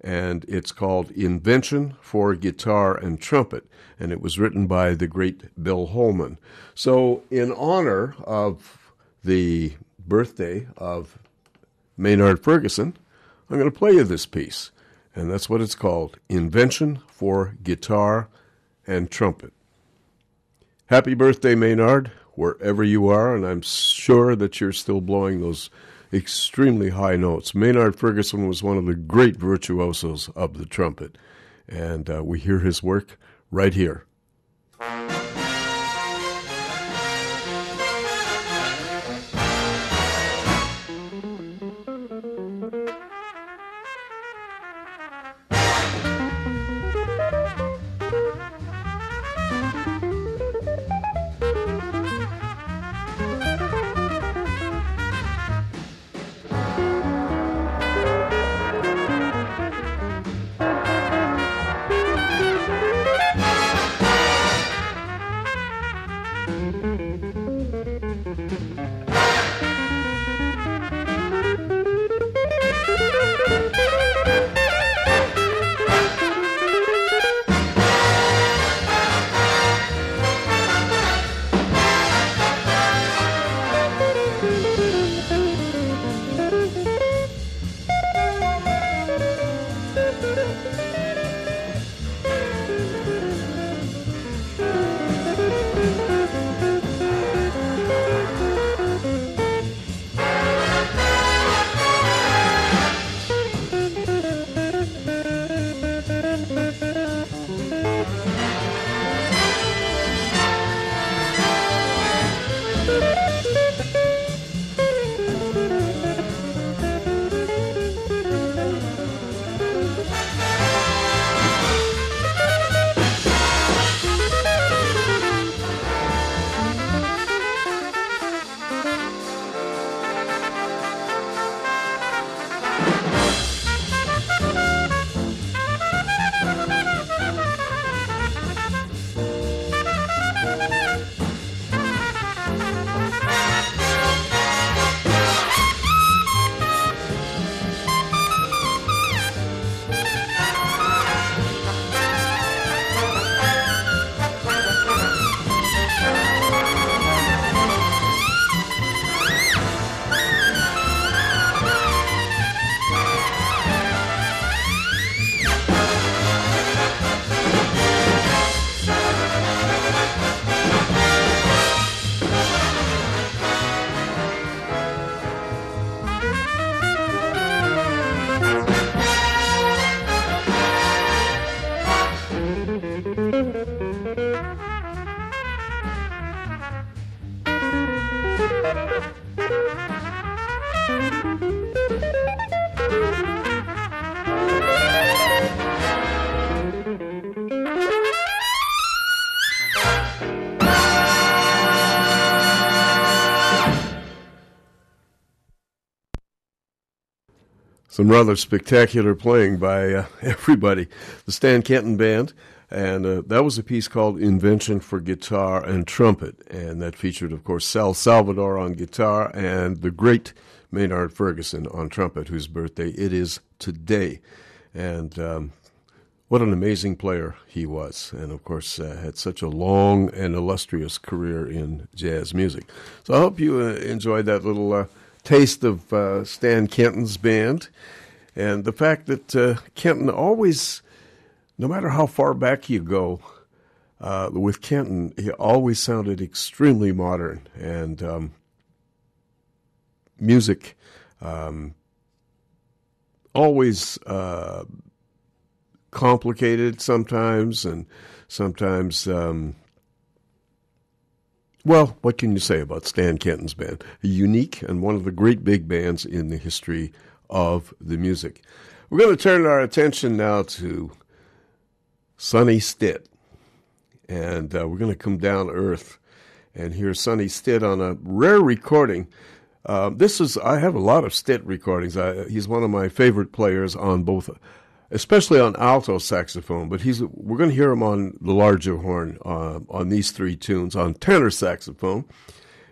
And it's called Invention for Guitar and Trumpet. And it was written by the great Bill Holman. So, in honor of the birthday of Maynard Ferguson, I'm going to play you this piece. And that's what it's called Invention for Guitar and trumpet. Happy birthday, Maynard, wherever you are, and I'm sure that you're still blowing those extremely high notes. Maynard Ferguson was one of the great virtuosos of the trumpet, And uh, we hear his work right here. Some rather spectacular playing by uh, everybody. The Stan Kenton Band, and uh, that was a piece called Invention for Guitar and Trumpet, and that featured, of course, Sal Salvador on guitar and the great Maynard Ferguson on trumpet, whose birthday it is today. And um, what an amazing player he was, and of course, uh, had such a long and illustrious career in jazz music. So I hope you uh, enjoyed that little uh, taste of uh, Stan Kenton's band, and the fact that uh, Kenton always, no matter how far back you go, uh, with Kenton, he always sounded extremely modern and um, music. Um, always uh, complicated sometimes, and sometimes um, well, what can you say about Stan Kenton's band? A unique and one of the great big bands in the history of the music. We're going to turn our attention now to Sonny Stitt. And uh, we're going to come down earth and hear Sonny Stitt on a rare recording. Uh, this is, I have a lot of Stitt recordings. I, he's one of my favorite players on both especially on alto saxophone. But he's we're going to hear him on the larger horn uh, on these three tunes on tenor saxophone.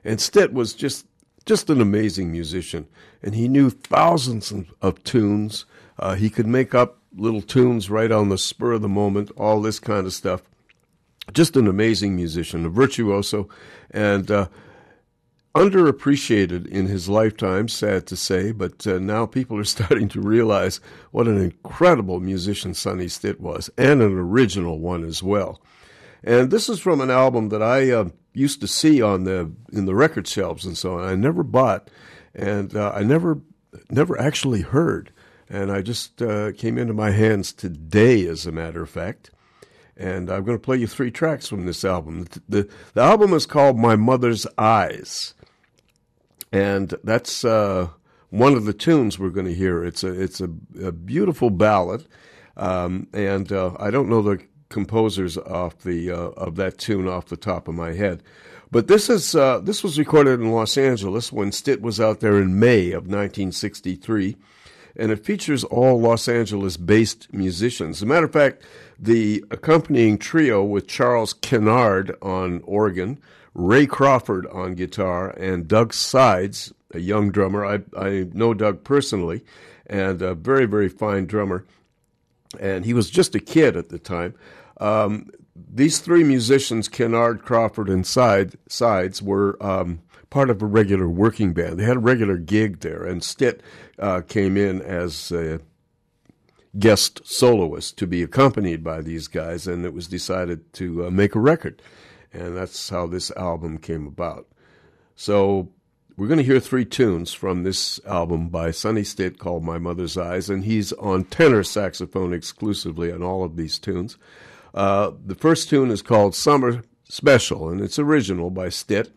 And Stitt was just just an amazing musician, and he knew thousands of tunes. Uh, he could make up little tunes right on the spur of the moment, all this kind of stuff. Just an amazing musician, a virtuoso, and uh, underappreciated in his lifetime, sad to say, but uh, now people are starting to realize what an incredible musician Sonny Stitt was, and an original one as well. And this is from an album that I uh, used to see on the in the record shelves and so on. I never bought, and uh, I never never actually heard. and I just uh, came into my hands today, as a matter of fact. And I'm going to play you three tracks from this album. The, the, the album is called My Mother's Eyes, and that's uh, one of the tunes we're going to hear. It's a it's a, a beautiful ballad, um, and uh, I don't know the composers off the uh, of that tune off the top of my head. But this is uh, this was recorded in Los Angeles when Stitt was out there in May of 1963, and it features all Los Angeles-based musicians. As a matter of fact, the accompanying trio with Charles Kynard on organ, Ray Crawford on guitar, and Doug Sides, a young drummer. I I know Doug personally, and a very very fine drummer, and he was just a kid at the time. Um, these three musicians, Kynard, Crawford, and Side, Sides, were um, part of a regular working band. They had a regular gig there, and Stitt uh, came in as a guest soloist to be accompanied by these guys, and it was decided to uh, make a record. And that's how this album came about. So we're going to hear three tunes from this album by Sonny Stitt called My Mother's Eyes, and he's on tenor saxophone exclusively on all of these tunes. Uh, the first tune is called Summer Special, and it's original by Stitt.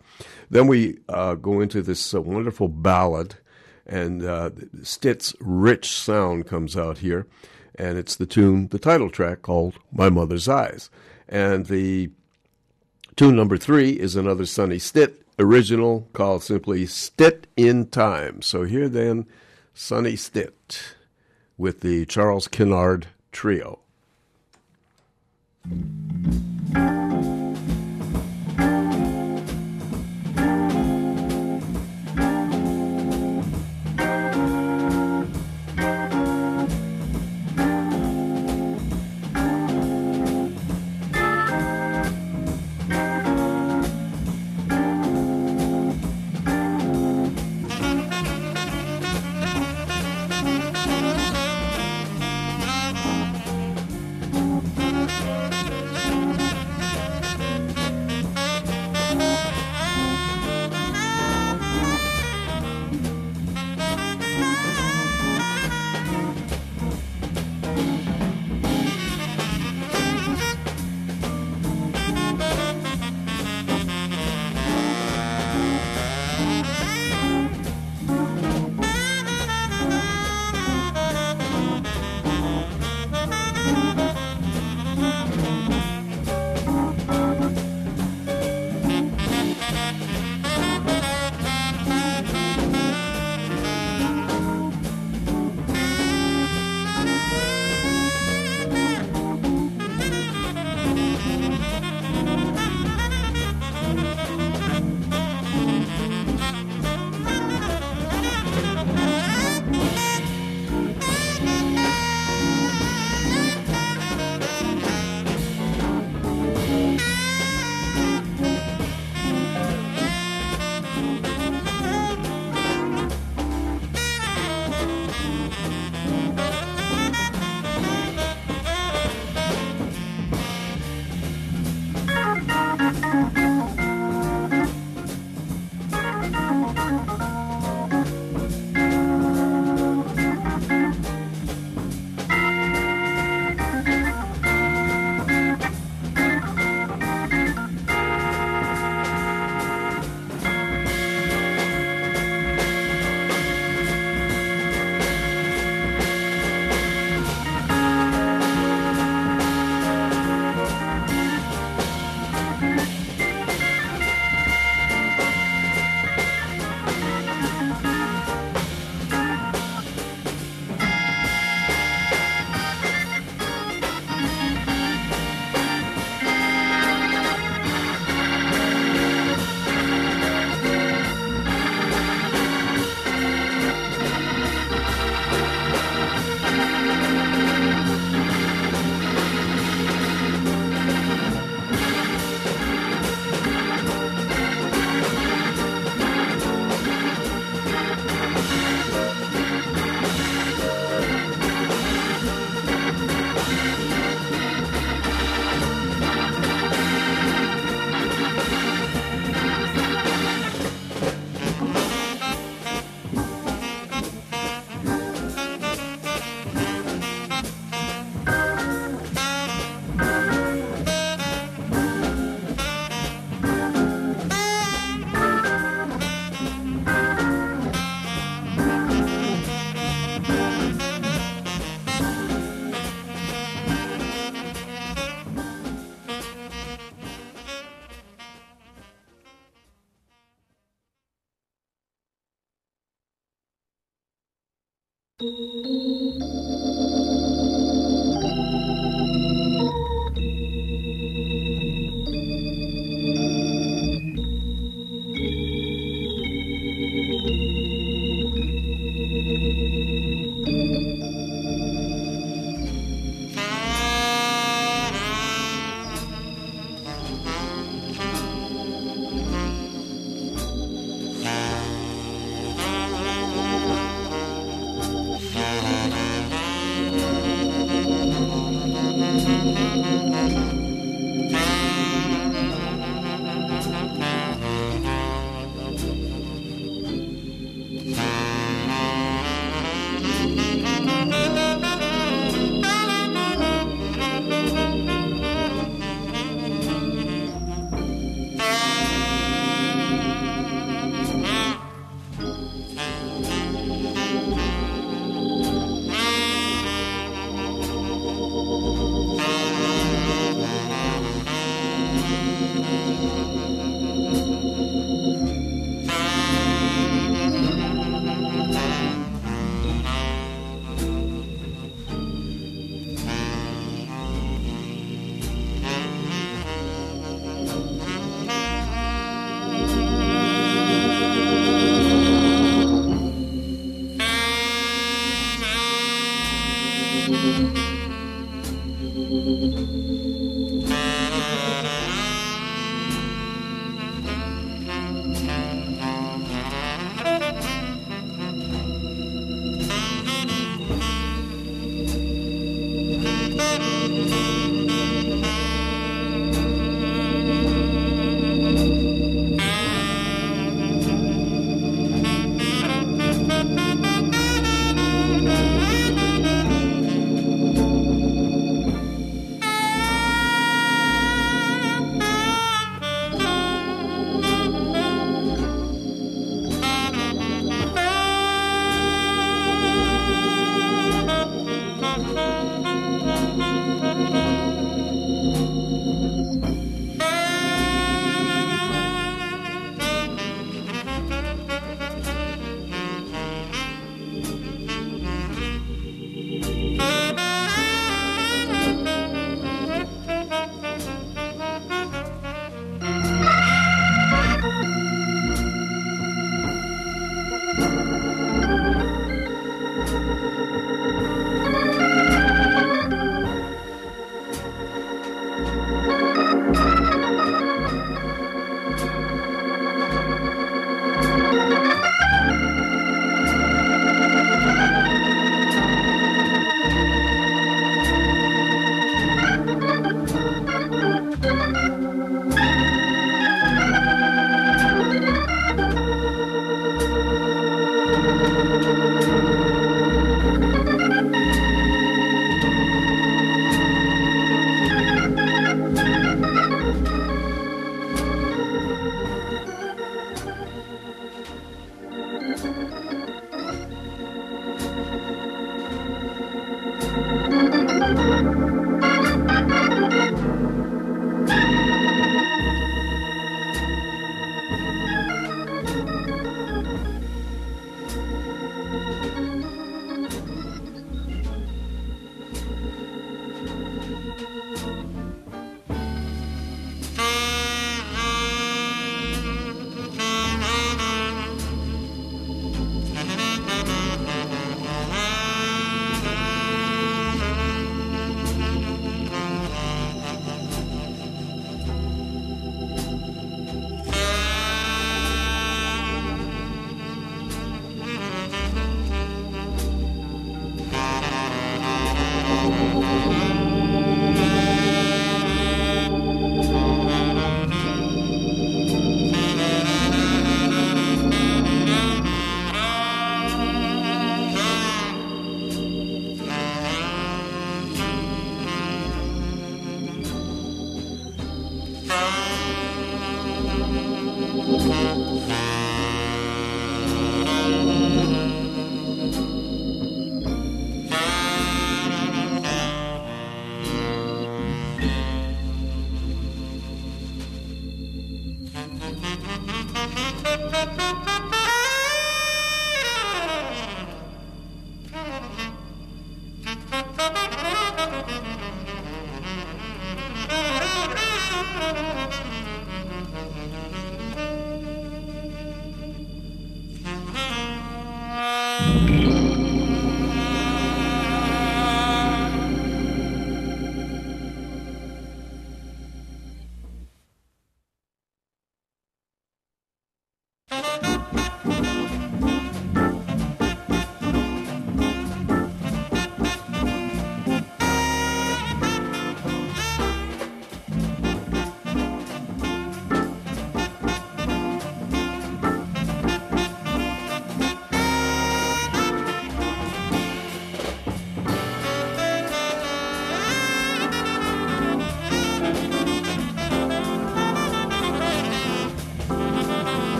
Then we uh, go into this uh, wonderful ballad, and uh, Stitt's rich sound comes out here, and it's the tune, the title track called My Mother's Eyes. And the tune number three is another Sonny Stitt original called simply Stitt in Time. So here then, Sonny Stitt with the Charles Kynard Trio.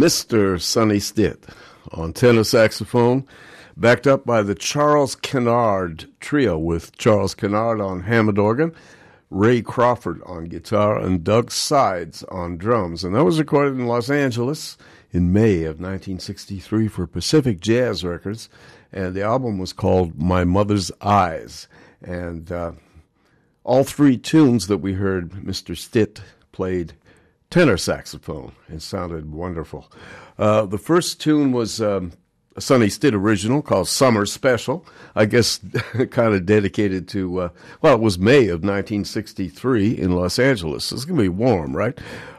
Mr. Sonny Stitt on tenor saxophone, backed up by the Charles Kynard Trio with Charles Kynard on Hammond organ, Ray Crawford on guitar, and Doug Sides on drums. And that was recorded in Los Angeles in May of 1963 for Pacific Jazz Records, and the album was called My Mother's Eyes. And uh, all three tunes that we heard, Mr. Stitt played tenor saxophone. It sounded wonderful. Uh, the first tune was um, a Sonny Stitt original called Summer Special. I guess kind of dedicated to, uh, well, it was May of 1963 in Los Angeles. It's going to be warm, right?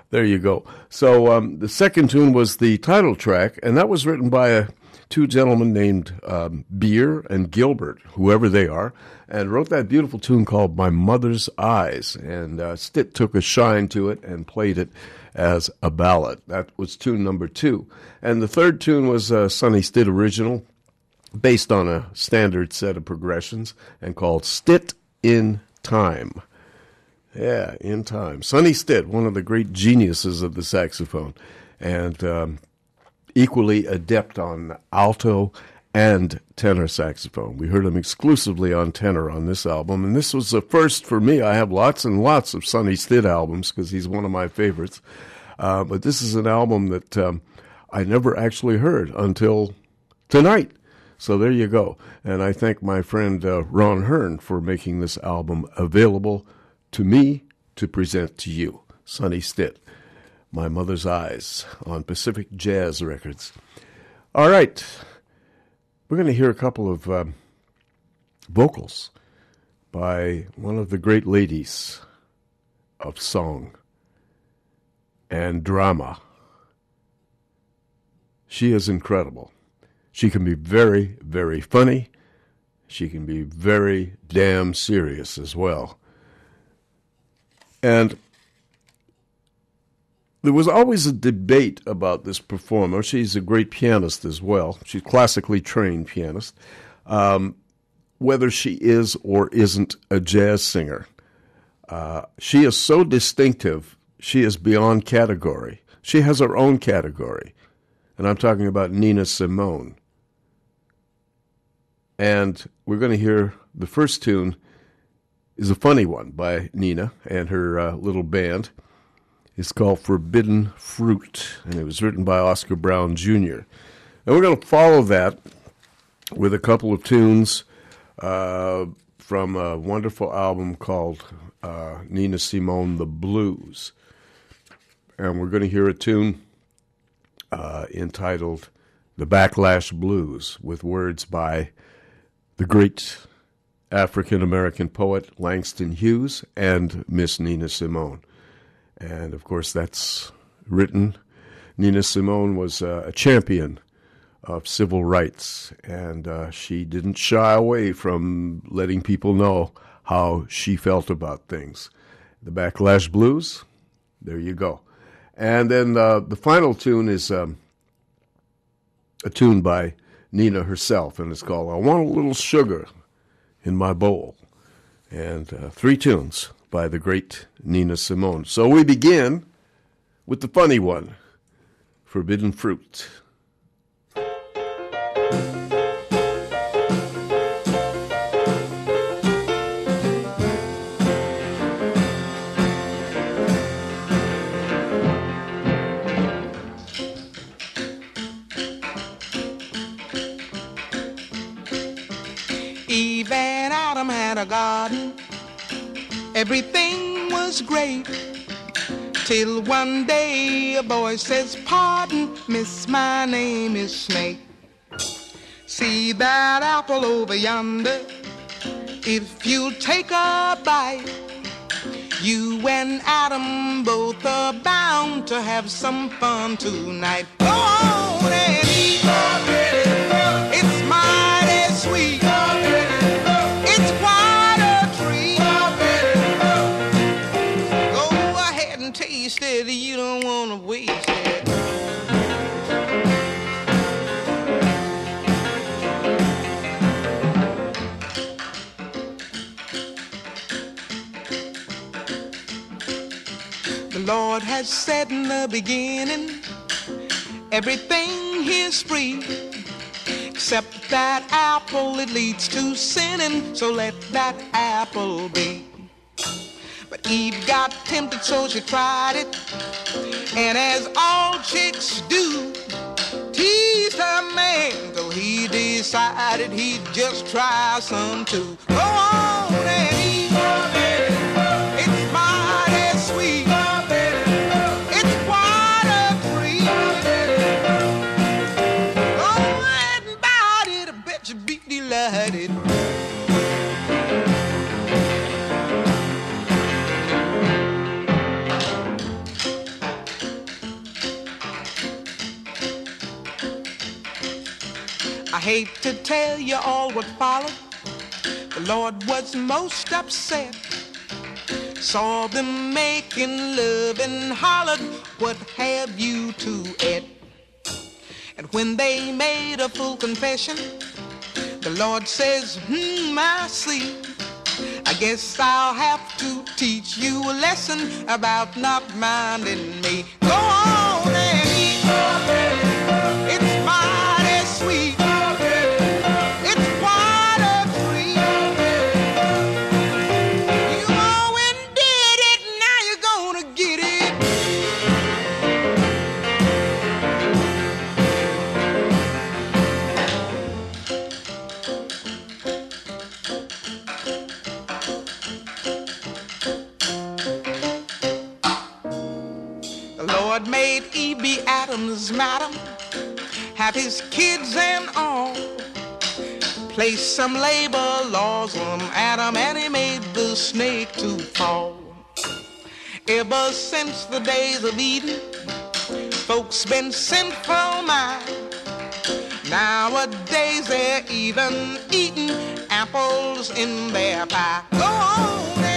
There you go. So um, the second tune was the title track, and that was written by a, two gentlemen named um, Baer and Gilbert, whoever they are, and wrote that beautiful tune called My Mother's Eyes. And uh, Stitt took a shine to it and played it as a ballad. That was tune number two. And the third tune was a Sonny Stitt original based on a standard set of progressions and called Stitt in Time. Yeah, in time. Sonny Stitt, one of the great geniuses of the saxophone, and um, equally adept on alto and tenor saxophone. We heard him exclusively on tenor on this album, and this was the first for me. I have lots and lots of Sonny Stitt albums because he's one of my favorites. Uh, but this is an album that um, I never actually heard until tonight. So there you go. And I thank my friend uh, Ron Hearn for making this album available to me to present to you. Sonny Stitt, My Mother's Eyes on Pacific Jazz Records. All right. We're going to hear a couple of um, vocals by one of the great ladies of song and drama. She is incredible. She can be very, very funny. She can be very damn serious as well. And there was always a debate about this performer. She's a great pianist as well. She's classically trained pianist. Um, whether she is or isn't a jazz singer, uh, she is so distinctive. She is beyond category. She has her own category, and I'm talking about Nina Simone. And we're going to hear the first tune is a funny one by Nina and her uh, little band. It's called Forbidden Fruit, and it was written by Oscar Brown Jr. And we're going to follow that with a couple of tunes uh, from a wonderful album called uh, Nina Simone The Blues. And we're going to hear a tune uh, entitled The Backlash Blues with words by the great African American poet Langston Hughes and Miss Nina Simone. And of course, that's written. Nina Simone was uh, a champion of civil rights, and uh, she didn't shy away from letting people know how she felt about things. The Backlash Blues, there you go. And then uh, the final tune is um, a tune by Nina herself, and it's called I Want a Little Sugar in My Bowl. And uh, three tunes by the great Nina Simone. So we begin with the funny one Forbidden Fruit. Everything was great. Till one day a boy says, Pardon, miss, my name is Snake. See that apple over yonder? If you take a bite, you and Adam both are bound to have some fun tonight. Go on and eat. Lord has said in the beginning, Everything is free. Except that apple, it leads to sinning, so let that apple be. But Eve got tempted, so she tried it. And as all chicks do, teased her man till he decided he'd just try some too. Go on and eat. I hate to tell you all what followed. The Lord was most upset. Saw them making love and hollered, What have you to eat? And when they made a full confession, the Lord says, Hmm, I see. I guess I'll have to teach you a lesson about not minding me. Go madam, have his kids and all. Placed some labor laws on Adam, and he made the snake to fall. Ever since the days of Eden, folks been sinful mind. Nowadays they're even eating apples in their pie. Go on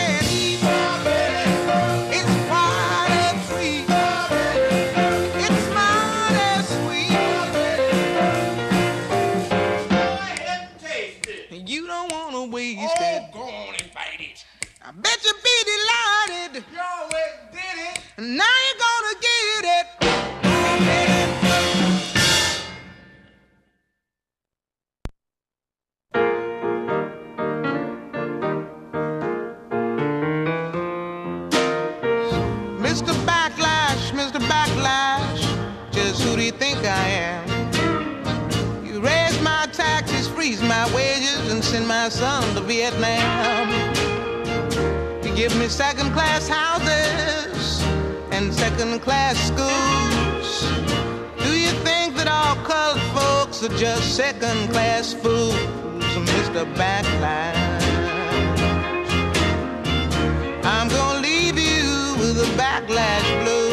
bet you be delighted. You always did it. Now you're gonna get it. Mr. Backlash, Mr. Backlash, just who do you think I am? You raise my taxes, freeze my wages, and send my son to Vietnam. Give me second class houses and second class schools. Do you think that all colored folks are just second class fools, Mr. Backlash? I'm gonna leave you with a backlash blues.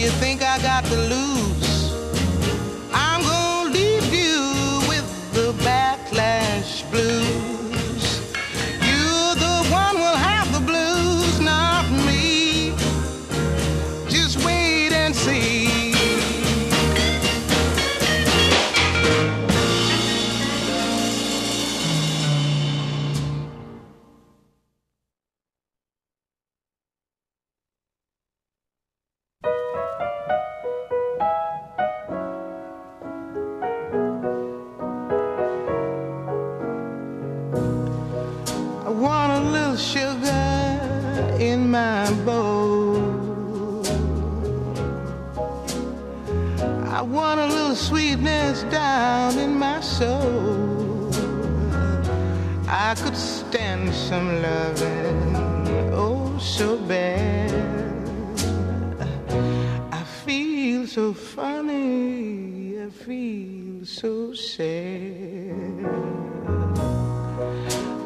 You think I got to lose? Some loving, oh, so bad. I feel so funny, I feel so sad.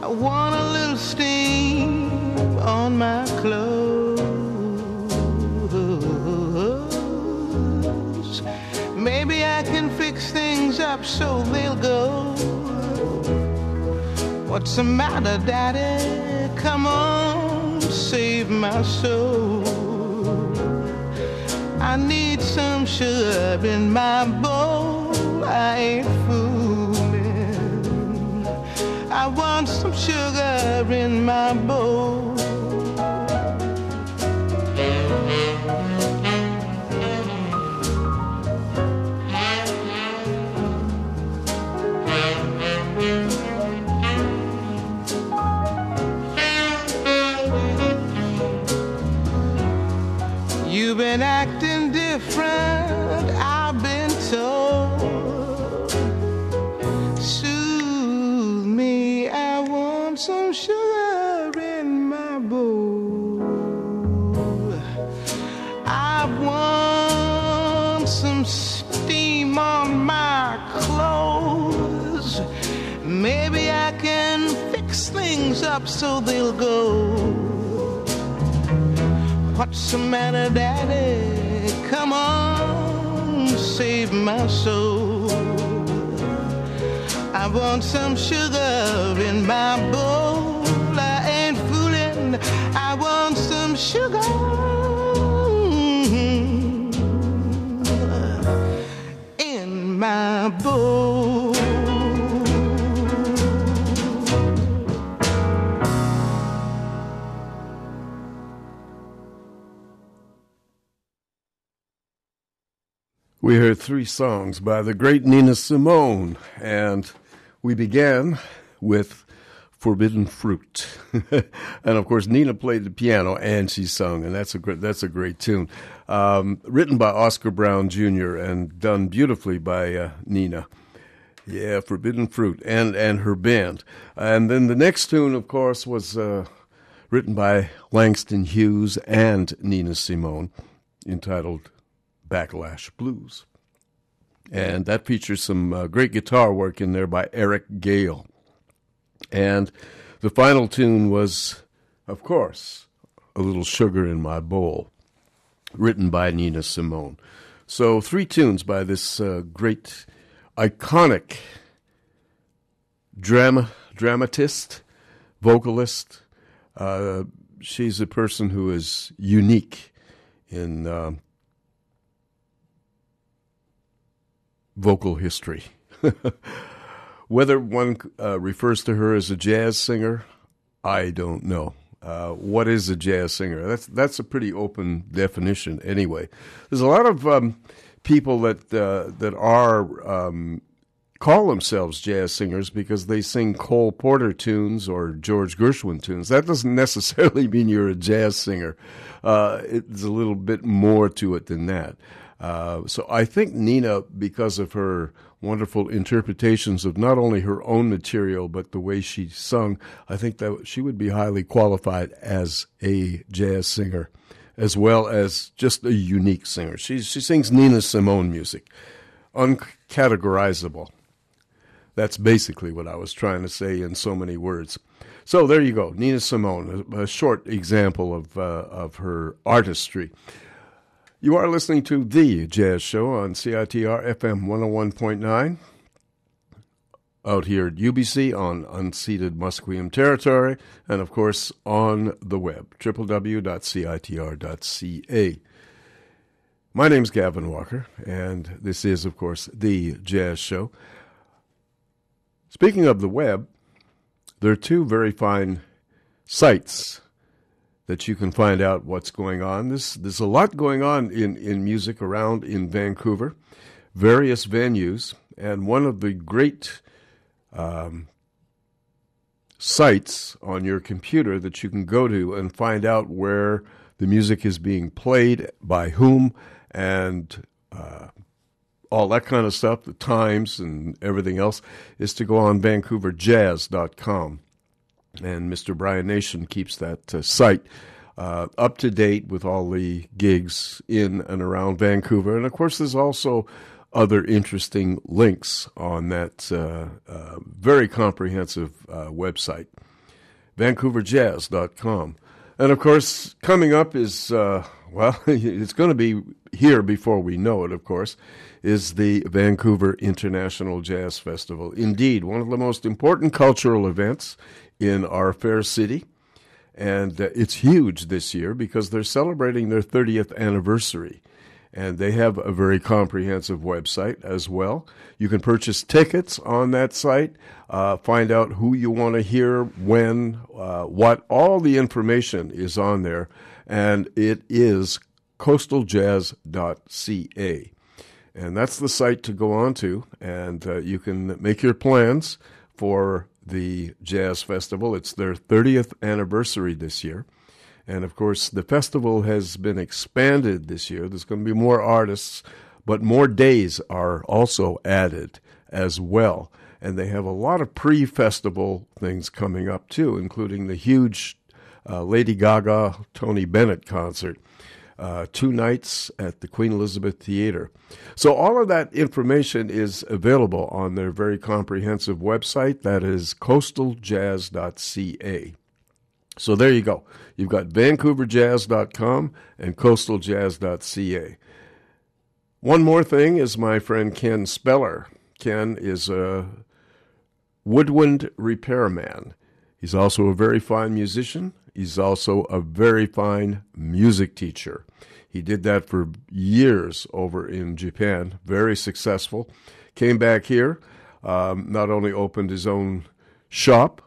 I want a little steam on my clothes. Maybe I can fix things up so they'll go. What's the matter, Daddy? Come on, save my soul. I need some sugar in my bowl. I ain't fooling. I want some sugar in my bowl. Been acting different, I've been told. Soothe me, I want some sugar in my bowl. I want some steam on my clothes. Maybe I can fix things up so they'll go. What's the matter, Daddy? Come on, save my soul. I want some sugar in my bowl. I ain't fooling. I want some sugar mm-hmm. in my bowl. We heard three songs by the great Nina Simone, and we began with Forbidden Fruit. and of course, Nina played the piano and she sung, and that's a great, that's a great tune. Um, written by Oscar Brown Jr. and done beautifully by uh, Nina. Yeah, Forbidden Fruit and, and her band. And then the next tune, of course, was uh, written by Langston Hughes and Nina Simone, entitled Backlash Blues. And that features some uh, great guitar work in there by Eric Gale. And the final tune was, of course, A Little Sugar in My Bowl, written by Nina Simone. So, three tunes by this uh, great, iconic drama, dramatist, vocalist. Uh, she's a person who is unique in uh, vocal history. Whether one uh, refers to her as a jazz singer, I don't know. Uh, what is a jazz singer? That's that's a pretty open definition. Anyway, there's a lot of um, people that uh, that are um, call themselves jazz singers because they sing Cole Porter tunes or George Gershwin tunes. That doesn't necessarily mean you're a jazz singer. Uh, it's a little bit more to it than that. Uh, so I think Nina, because of her wonderful interpretations of not only her own material but the way she sung, I think that she would be highly qualified as a jazz singer, as well as just a unique singer. She she sings Nina Simone music, uncategorizable. That's basically what I was trying to say in so many words. So there you go, Nina Simone, a, a short example of uh, of her artistry. You are listening to The Jazz Show on CITR FM 101.9 out here at UBC on unceded Musqueam territory, and of course on the web, www.citr.ca. My name's Gavin Walker, and this is, of course, The Jazz Show. Speaking of the web, there are two very fine sites that you can find out what's going on. There's, there's a lot going on in, in music around in Vancouver, various venues, and one of the great um, sites on your computer that you can go to and find out where the music is being played, by whom, and uh, all that kind of stuff, the times and everything else, is to go on vancouverjazz.com. And Mr. Brian Nation keeps that uh, site uh, up to date with all the gigs in and around Vancouver. And of course, there's also other interesting links on that uh, uh, very comprehensive uh, website, vancouverjazz.com. And of course, coming up is, uh, well, it's going to be here before we know it, of course, is the Vancouver International Jazz Festival. Indeed, one of the most important cultural events in our fair city. And uh, it's huge this year because they're celebrating their 30th anniversary. And they have a very comprehensive website as well. You can purchase tickets on that site, uh, find out who you want to hear, when, uh, what. All the information is on there. And it is coastaljazz.ca. And that's the site to go on to. And uh, you can make your plans for the Jazz Festival. It's their 30th anniversary this year. And of course, the festival has been expanded this year. There's going to be more artists, but more days are also added as well. And they have a lot of pre festival things coming up too, including the huge uh, Lady Gaga Tony Bennett concert uh, two nights at the Queen Elizabeth Theater. So, all of that information is available on their very comprehensive website. That is coastaljazz.ca. So, there you go. You've got vancouverjazz.com and coastaljazz.ca. One more thing is my friend Ken Speller. Ken is a woodwind repairman. He's also a very fine musician He's also a very fine music teacher. He did that for years over in Japan, very successful. Came back here, um, not only opened his own shop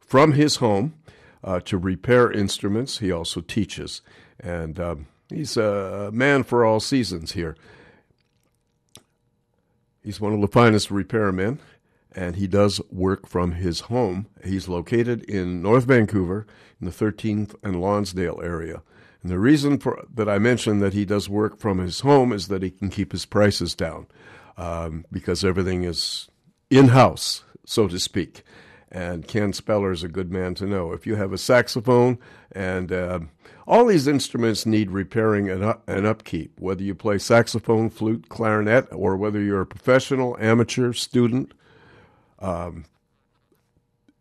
from his home uh, to repair instruments, he also teaches. And um, he's a man for all seasons here. He's one of the finest repairmen, and he does work from his home. He's located in North Vancouver in the 13th and Lonsdale area. And the reason for that I mentioned that he does work from his home is that he can keep his prices down um, because everything is in house, so to speak. And Ken Speller is a good man to know. If you have a saxophone and uh, all these instruments need repairing and, and upkeep, whether you play saxophone, flute, clarinet, or whether you're a professional, amateur, student, um,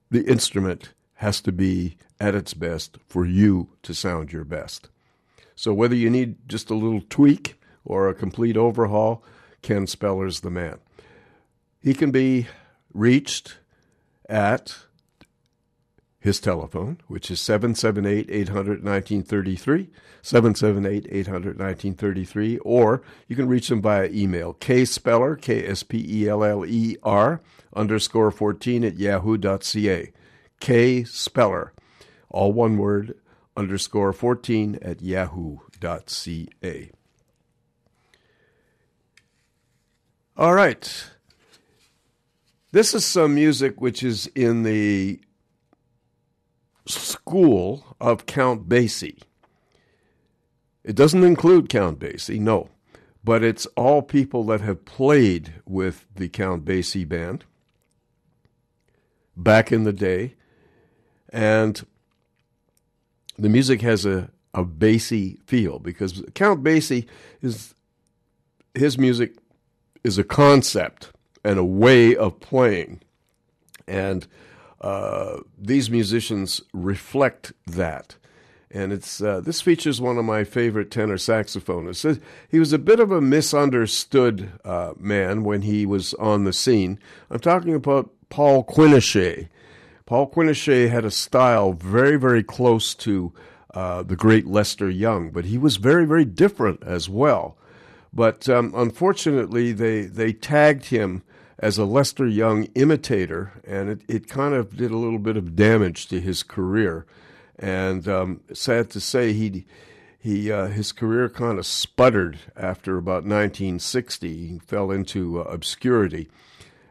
the instrument has to be at its best for you to sound your best. So whether you need just a little tweak or a complete overhaul, Ken Speller's the man. He can be reached at his telephone, which is 778 800 1933, 778 800 1933, or you can reach him via email, kspeller, K S P E L L E R, underscore 14 at yahoo.ca. K Speller, all one word, underscore 14 at yahoo.ca. All right. This is some music which is in the school of Count Basie. It doesn't include Count Basie, no, but it's all people that have played with the Count Basie band back in the day. And the music has a, a bassy feel because Count Basie is his music is a concept and a way of playing. And uh, these musicians reflect that. And it's uh, this features one of my favorite tenor saxophonists. He was a bit of a misunderstood uh, man when he was on the scene. I'm talking about Paul Quinichette. Paul Quinichette had a style very, very close to uh, the great Lester Young, but he was very, very different as well. But um, unfortunately, they, they tagged him as a Lester Young imitator, and it, it kind of did a little bit of damage to his career. And um, sad to say, he he uh, his career kind of sputtered after about 1960. He fell into uh, obscurity,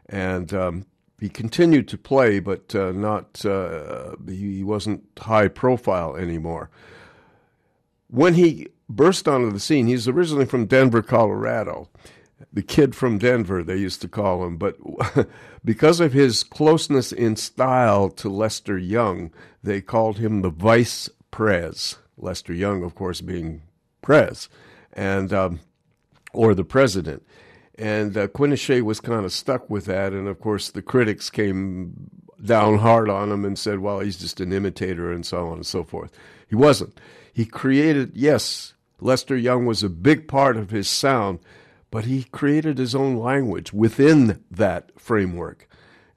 and um, he continued to play, but uh, not uh, he wasn't high profile anymore. When he burst onto the scene, he's originally from Denver, Colorado. The kid from Denver, they used to call him, but because of his closeness in style to Lester Young, they called him the Vice Prez. Lester Young, of course, being Prez, and um, or the president. And uh, was kind of stuck with that. And of course, the critics came down hard on him and said, well, he's just an imitator and so on and so forth. He wasn't. He created, yes, Lester Young was a big part of his sound, but he created his own language within that framework.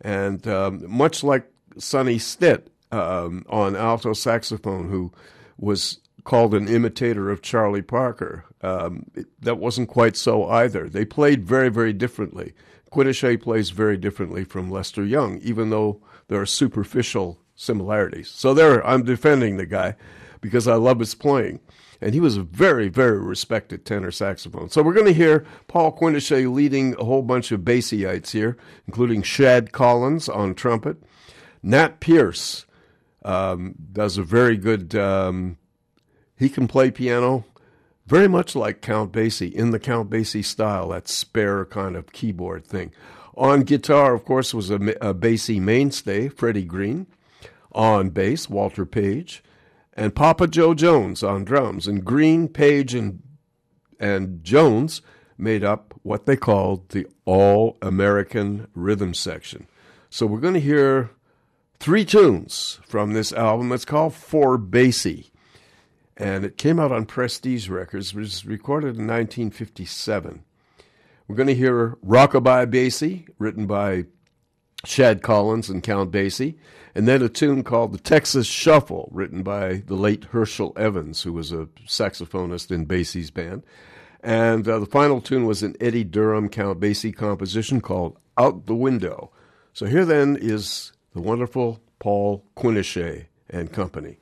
And um, much like Sonny Stitt um, on alto saxophone, who was called an imitator of Charlie Parker. Um, it, that wasn't quite so either. They played very, very differently. Quinichette plays very differently from Lester Young, even though there are superficial similarities. So there, I'm defending the guy because I love his playing. And he was a very, very respected tenor saxophone. So we're going to hear Paul Quinichette leading a whole bunch of Basieyites here, including Shad Collins on trumpet. Nat Pierce um, does a very good um, he can play piano very much like Count Basie, in the Count Basie style, that spare kind of keyboard thing. On guitar, of course, was a, a Basie mainstay, Freddie Green. On bass, Walter Page. And Papa Joe Jones on drums. And Green, Page, and, and Jones made up what they called the All American Rhythm Section. So we're going to hear three tunes from this album. It's called For Basie and it came out on Prestige Records. It was recorded in 1957. We're going to hear Rockabye Basie, written by Shad Collins and Count Basie, and then a tune called The Texas Shuffle, written by the late Herschel Evans, who was a saxophonist in Basie's band. And uh, the final tune was an Eddie Durham Count Basie composition called Out the Window. So here then is the wonderful Paul Quinichette and Company.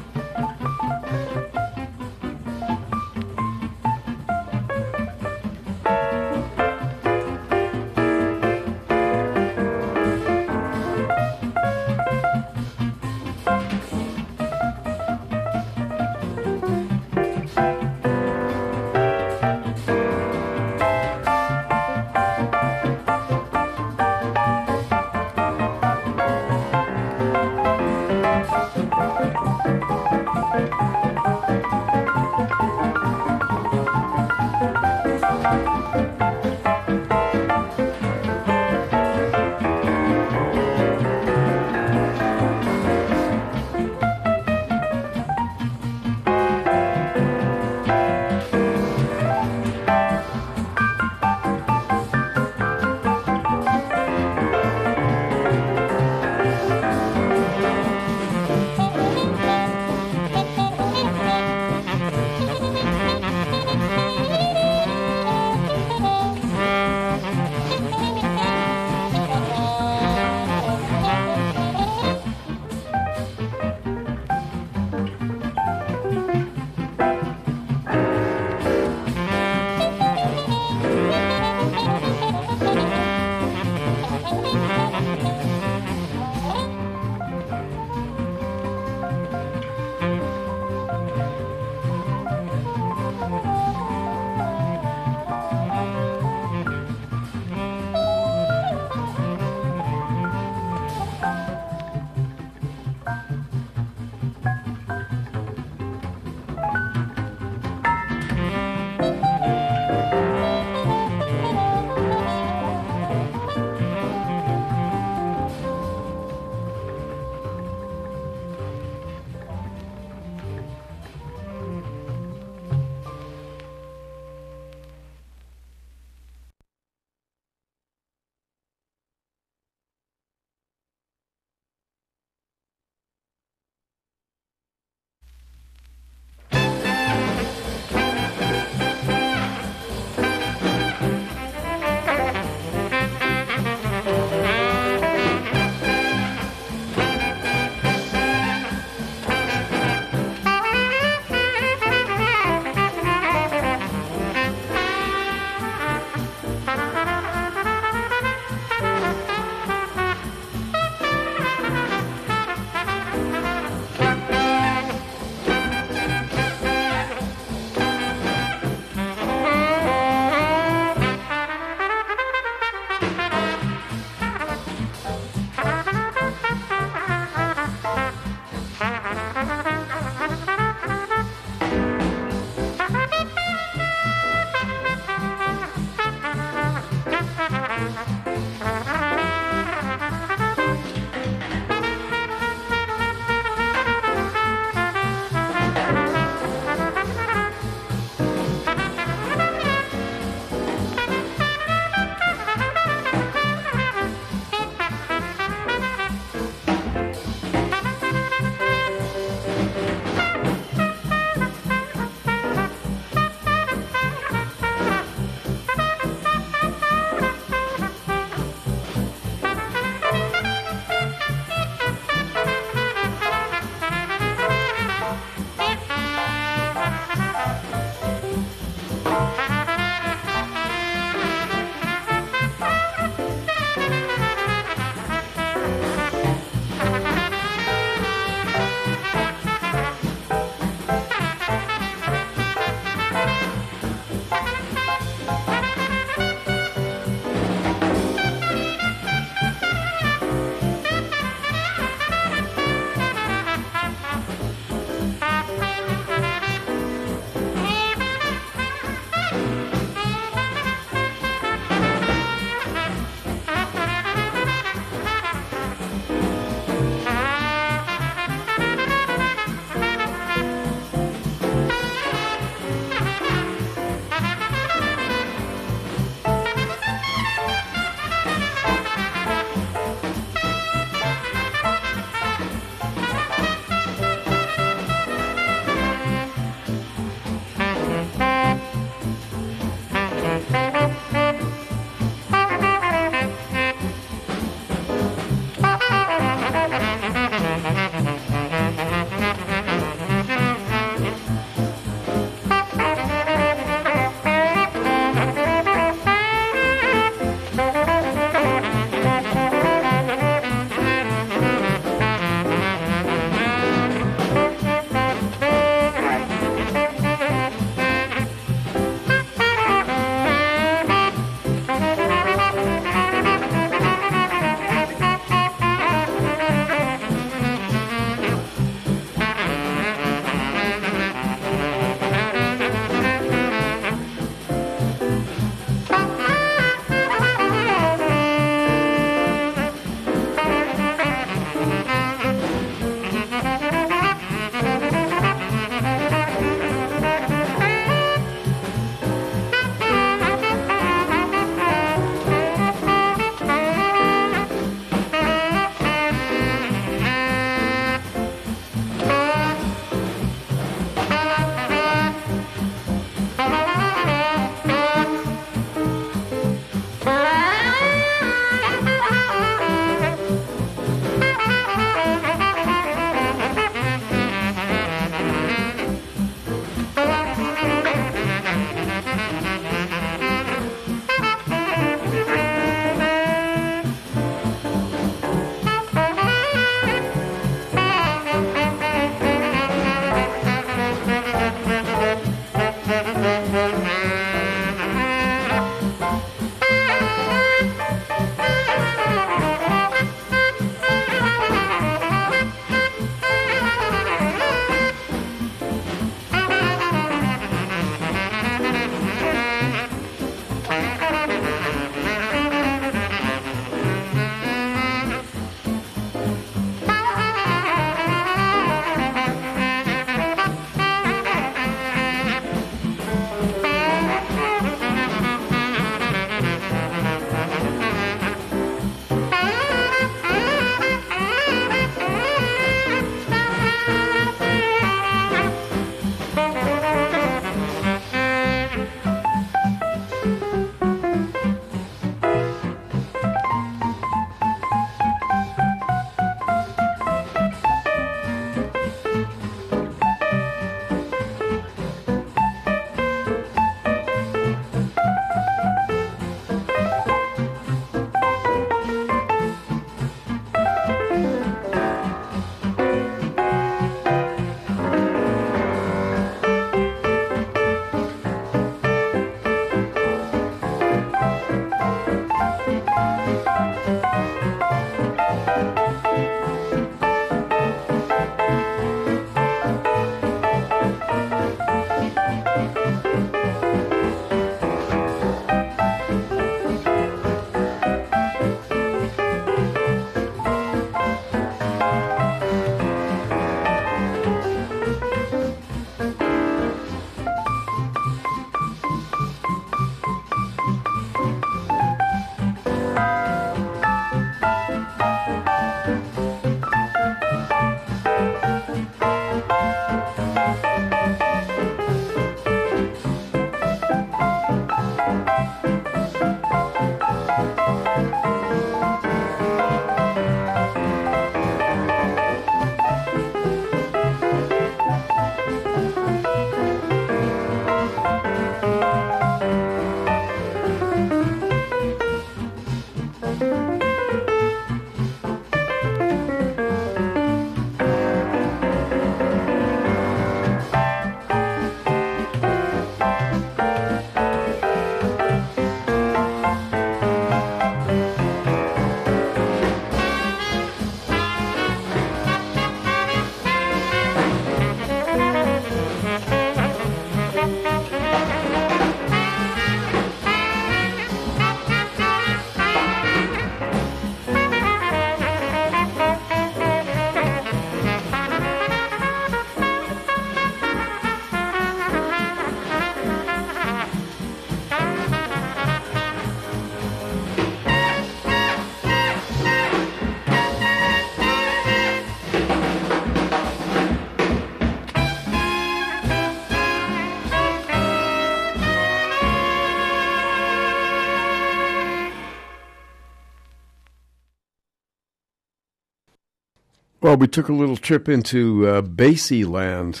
Well, we took a little trip into uh, Basie land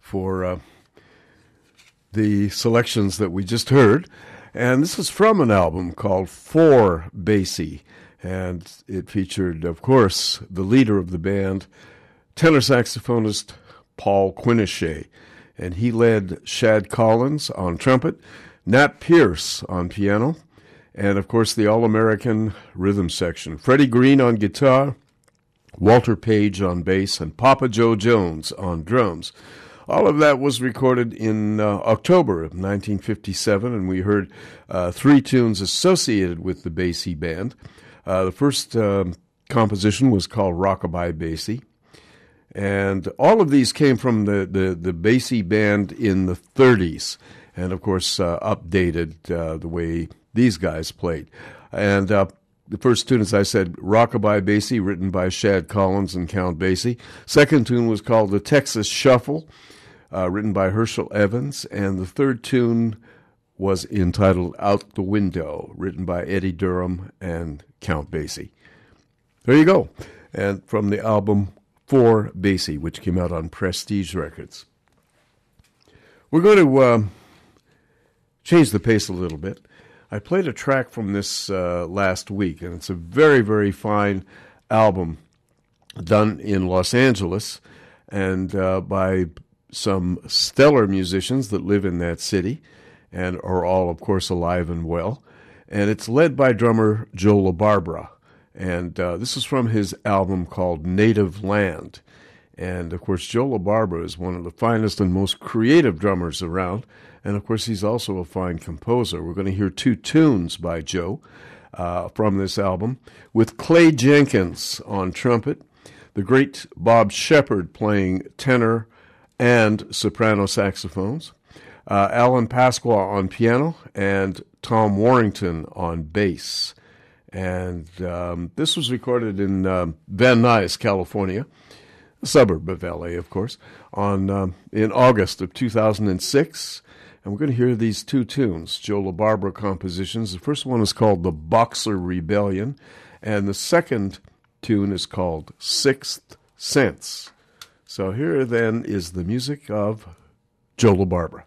for uh, the selections that we just heard. And this is from an album called For Basie. And it featured, of course, the leader of the band, tenor saxophonist Paul Quinichette. And he led Shad Collins on trumpet, Nat Pierce on piano, and of course the All American rhythm section. Freddie Green on guitar, Walter Page on bass, and Papa Jo Jones on drums. All of that was recorded in uh, October of 1957, and we heard uh, three tunes associated with the Basie band. Uh, the first um, composition was called Rockabye Basie, and all of these came from the, the, the Basie band in the 30s, and of course uh, updated uh, the way these guys played. And uh, the first tune, as I said, Rockabye Basie, written by Shad Collins and Count Basie. Second tune was called The Texas Shuffle, uh, written by Herschel Evans. And the third tune was entitled Out the Window, written by Eddie Durham and Count Basie. There you go. And from the album For Basie, which came out on Prestige Records. We're going to uh, change the pace a little bit. I played a track from this uh, last week, and it's a very, very fine album done in Los Angeles and uh, by some stellar musicians that live in that city and are all, of course, alive and well. And it's led by drummer Joe LaBarbera. And uh, this is from his album called Native Land. And of course, Joe LaBarbera is one of the finest and most creative drummers around. And of course, he's also a fine composer. We're going to hear two tunes by Joe uh, from this album with Clay Jenkins on trumpet, the great Bob Sheppard playing tenor and soprano saxophones, uh, Alan Pasqua on piano, and Tom Warrington on bass. And um, this was recorded in uh, Van Nuys, California a suburb of LA, of course, on um, in August of 2006. And we're going to hear these two tunes, Joe LaBarbera compositions. The first one is called The Boxer Rebellion, and the second tune is called Sixth Sense. So here then is the music of Joe LaBarbera.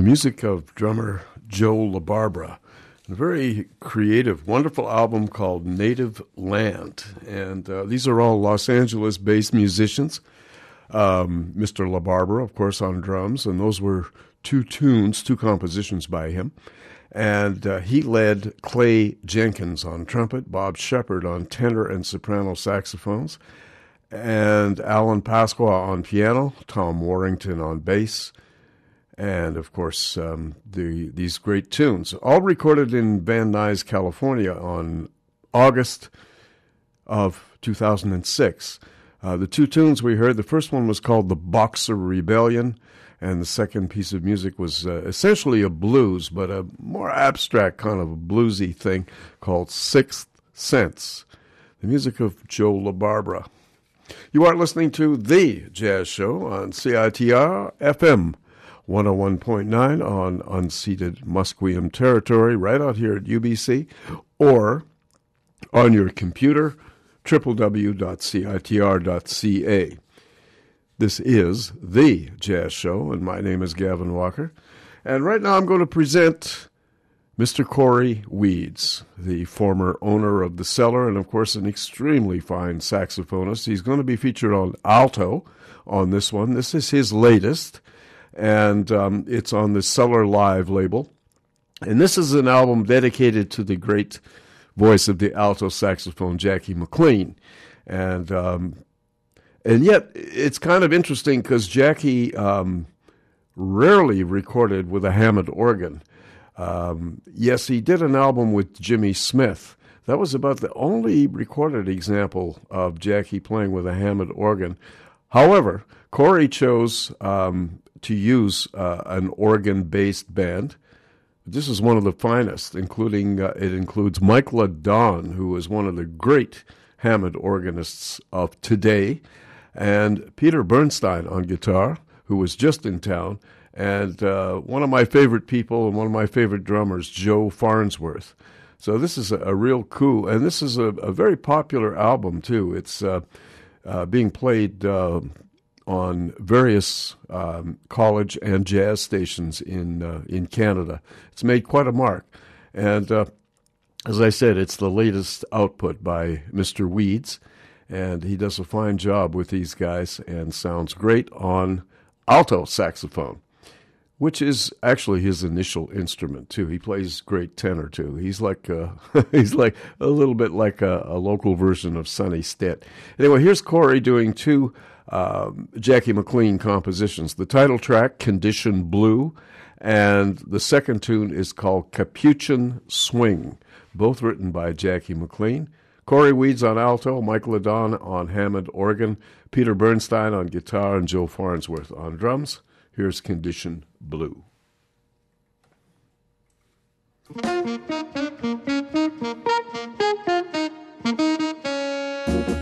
The music of drummer Joe LaBarbera. A very creative, wonderful album called Native Land. And uh, these are all Los Angeles based musicians. Um, Mr. LaBarbera, of course, on drums, and those were two tunes, two compositions by him. And uh, he led Clay Jenkins on trumpet, Bob Sheppard on tenor and soprano saxophones, and Alan Pasqua on piano, Tom Warrington on bass, and of course um, the these great tunes, all recorded in Van Nuys, California, on August of 2006. Uh, the two tunes we heard, the first one was called "The Boxer Rebellion." and the second piece of music was uh, essentially a blues, but a more abstract kind of a bluesy thing called Sixth Sense, the music of Joe LaBarbera. You are listening to The Jazz Show on CITR FM 101.9 on unceded Musqueam territory, right out here at UBC, or on your computer, www.citr.ca. This is The Jazz Show, and my name is Gavin Walker. And right now I'm going to present Mr. Corey Weeds, the former owner of the cellar, and of course, an extremely fine saxophonist. He's going to be featured on alto on this one. This is his latest, and um, it's on the Cellar Live label. And this is an album dedicated to the great voice of the alto saxophone, Jackie McLean. And um, and yet, it's kind of interesting because Jackie um, rarely recorded with a Hammond organ. Um, yes, he did an album with Jimmy Smith. That was about the only recorded example of Jackie playing with a Hammond organ. However, Corey chose um, to use uh, an organ based band. This is one of the finest, including uh, it includes Mike LeDonne, who is one of the great Hammond organists of today and Peter Bernstein on guitar, who was just in town, and uh, one of my favorite people and one of my favorite drummers, Joe Farnsworth. So this is a, a real coup, and this is a, a, very popular album too. It's uh, uh, being played uh, on various um, college and jazz stations in uh, in Canada. It's made quite a mark, and uh, as I said, it's the latest output by Mr. Weeds and he does a fine job with these guys and sounds great on alto saxophone, which is actually his initial instrument too. He plays great tenor too. He's like a, he's like a little bit like a, a, local version of Sonny Stitt. Anyway, here's Corey doing two uh, Jackie McLean compositions. The title track, Condition Blue, and the second tune is called Capuchin Swing, both written by Jackie McLean. Cory Weeds on alto, Mike LeDonne on Hammond organ, Peter Bernstein on guitar, and Joe Farnsworth on drums. Here's Condition Blue.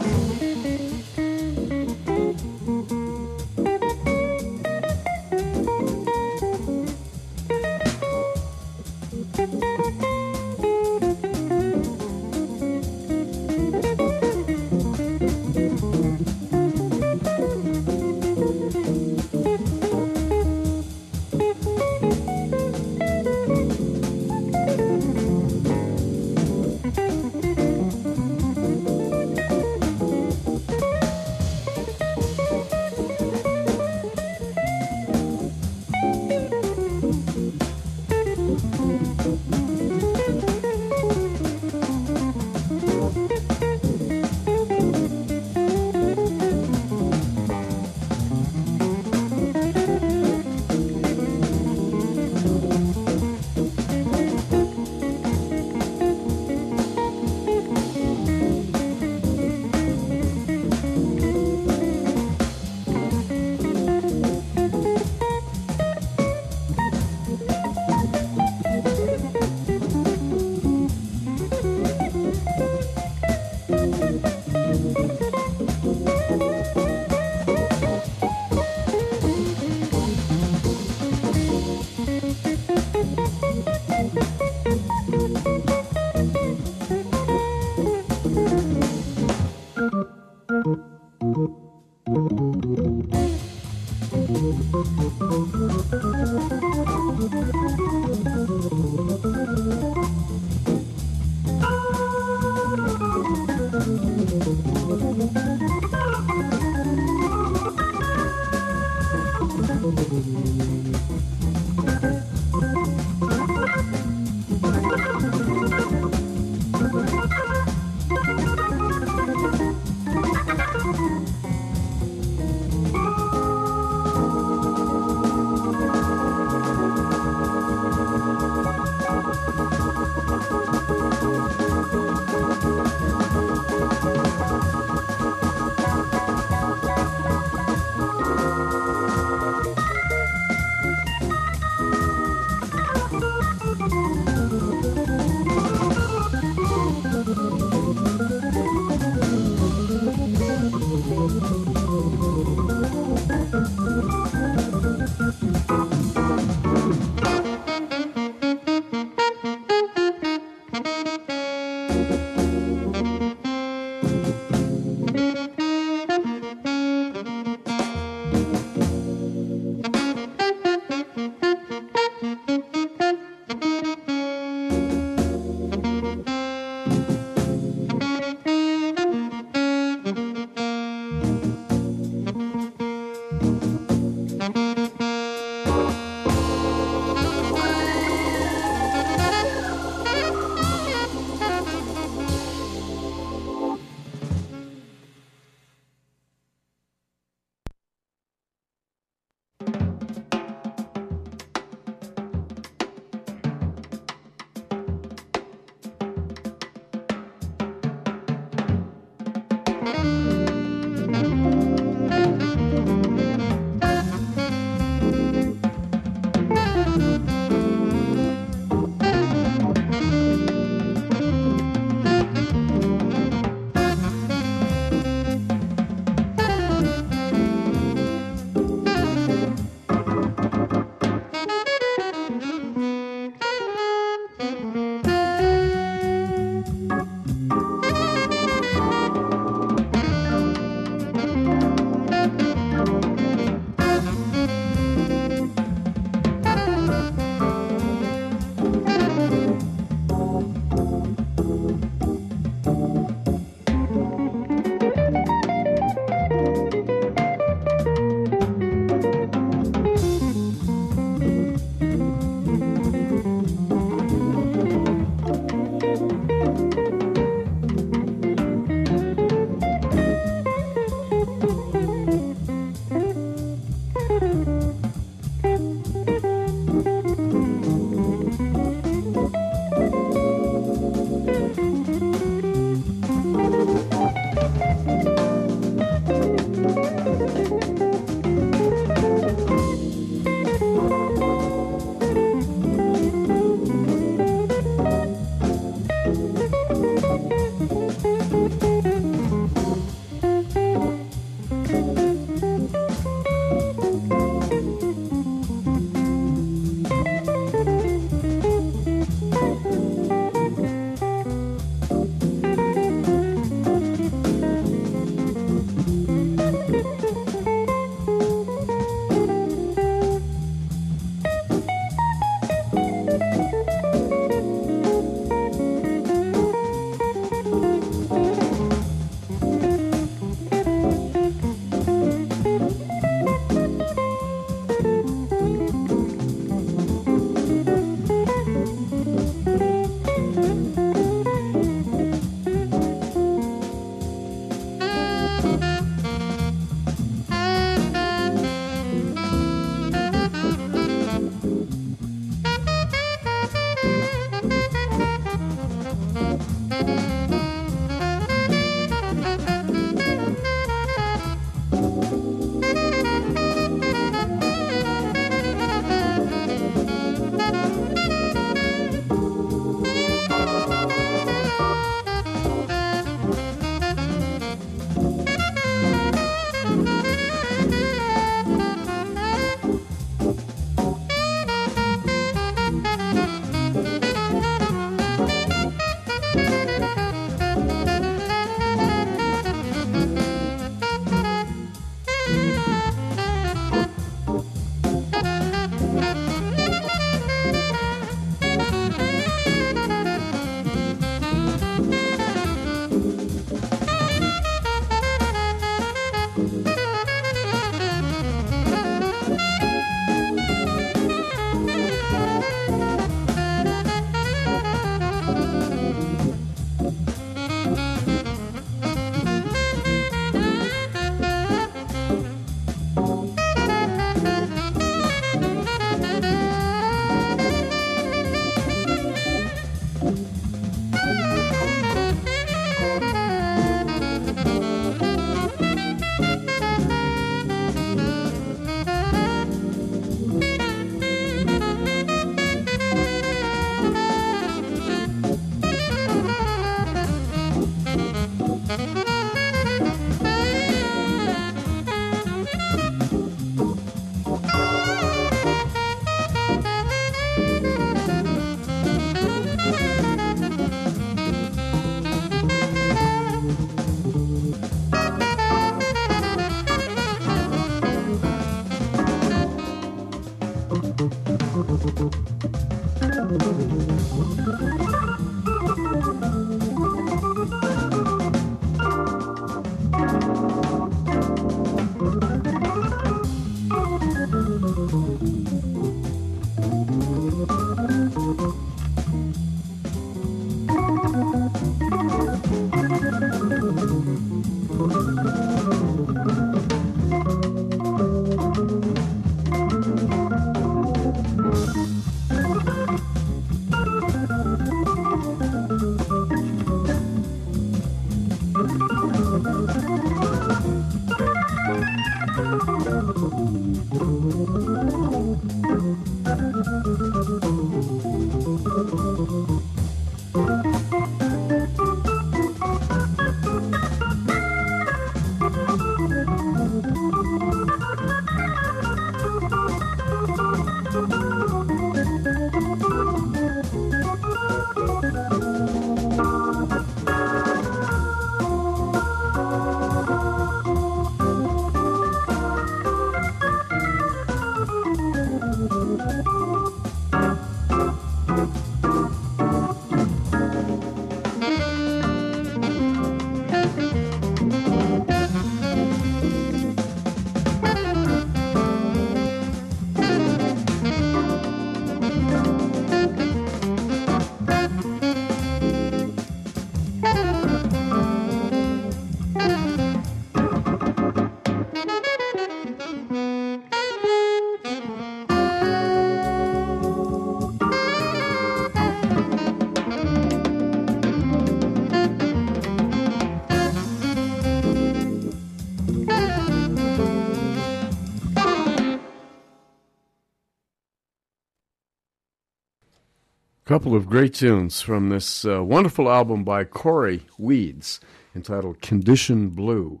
couple of great tunes from this uh, wonderful album by Cory Weeds entitled Condition Blue.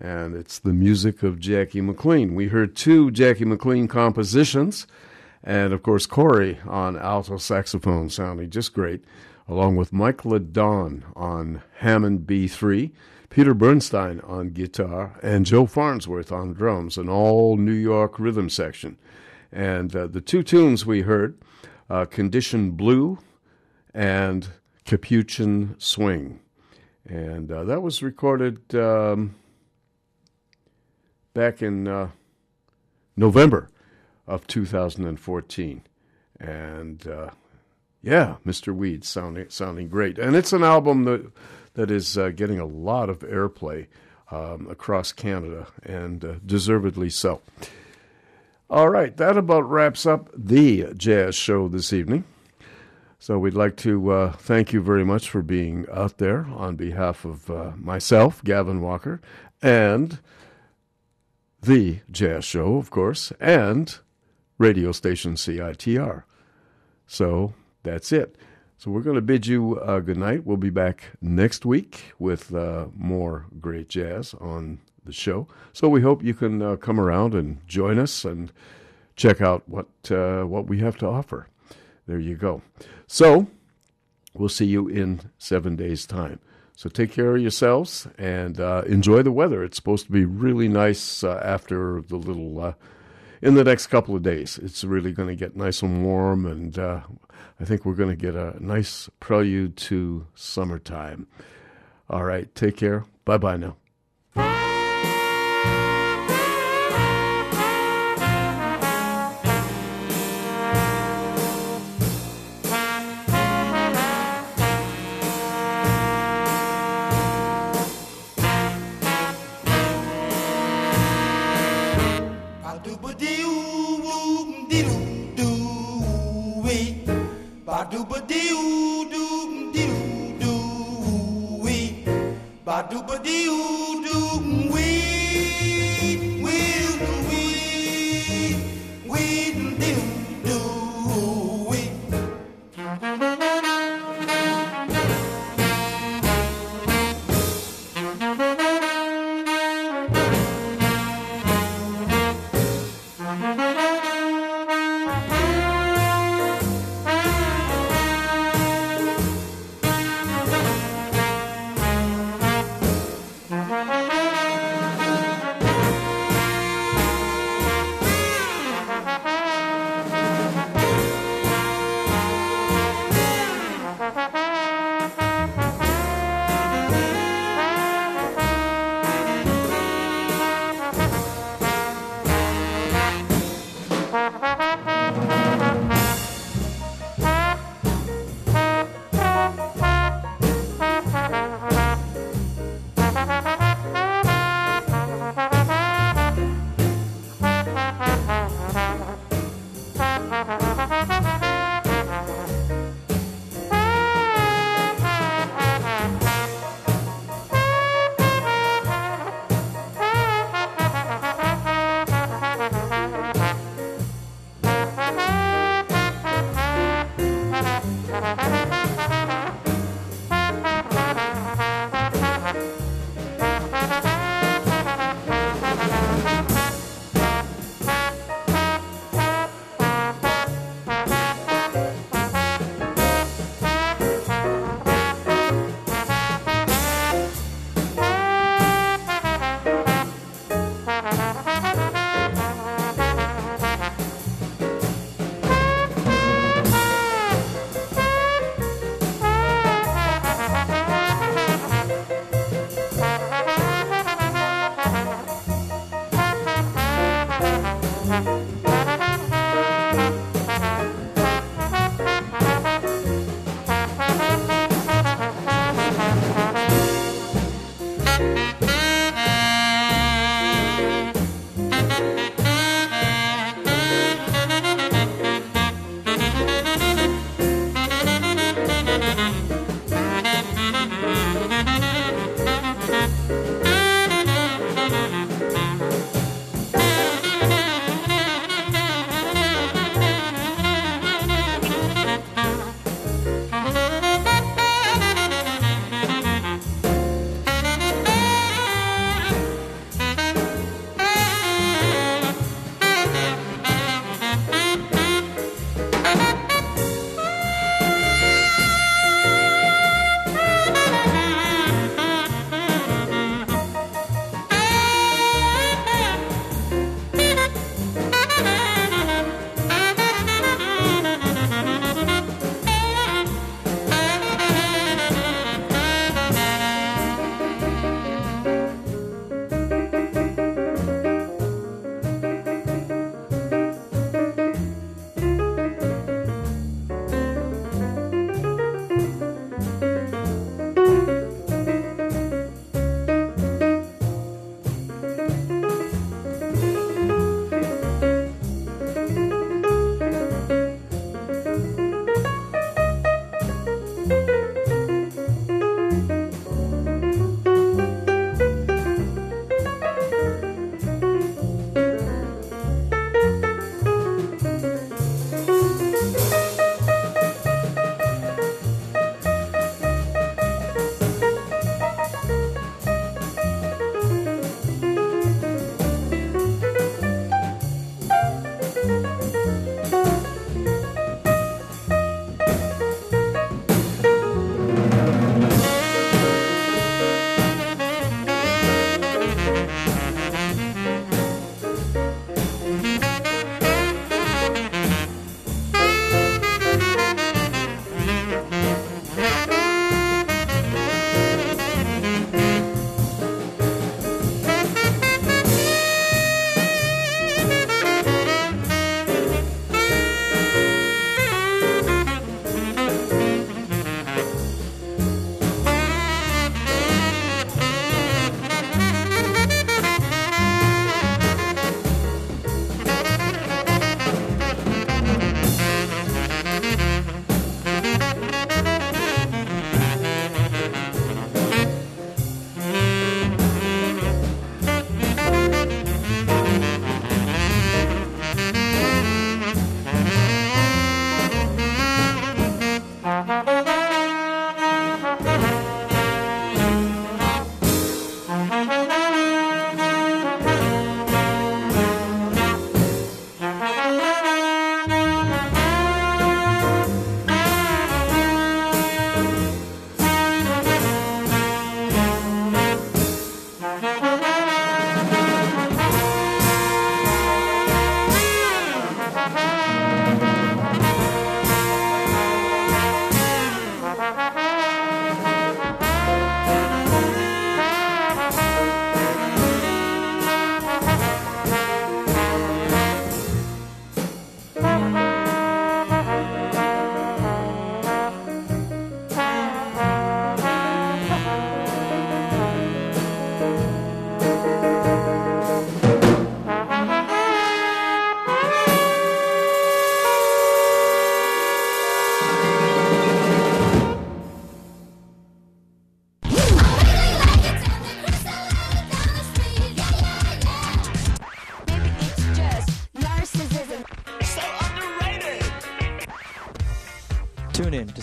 And it's the music of Jackie McLean. We heard two Jackie McLean compositions, and of course, Cory on alto saxophone sounding just great, along with Mike LeDonne on Hammond B3, Peter Bernstein on guitar, and Joe Farnsworth on drums, an all New York rhythm section. And uh, the two tunes we heard uh, Condition Blue and Capuchin Swing. And uh, that was recorded um, back in uh, November of 2014. And uh, yeah, Mr. Weed sounding, sounding great. And it's an album that, that is uh, getting a lot of airplay um, across Canada, and uh, deservedly so. All right, that about wraps up the jazz show this evening. So we'd like to uh, thank you very much for being out there on behalf of uh, myself, Gavin Walker, and the Jazz Show, of course, and radio station CITR. So that's it. So we're going to bid you uh, good night. We'll be back next week with uh, more great jazz on the show. So we hope you can uh, come around and join us and check out what uh, what we have to offer. There you go. So we'll see you in seven days' time. So take care of yourselves and uh, enjoy the weather. It's supposed to be really nice uh, after the little. Uh, in the next couple of days, it's really going to get nice and warm, and uh, I think we're going to get a nice prelude to summertime. All right, take care. Bye bye now.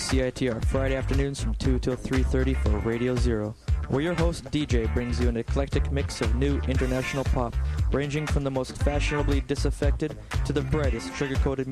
CITR Friday afternoons from 2 till 3.30 for Radio Zero, where your host DJ brings you an eclectic mix of new international pop, ranging from the most fashionably disaffected to the brightest sugar-coated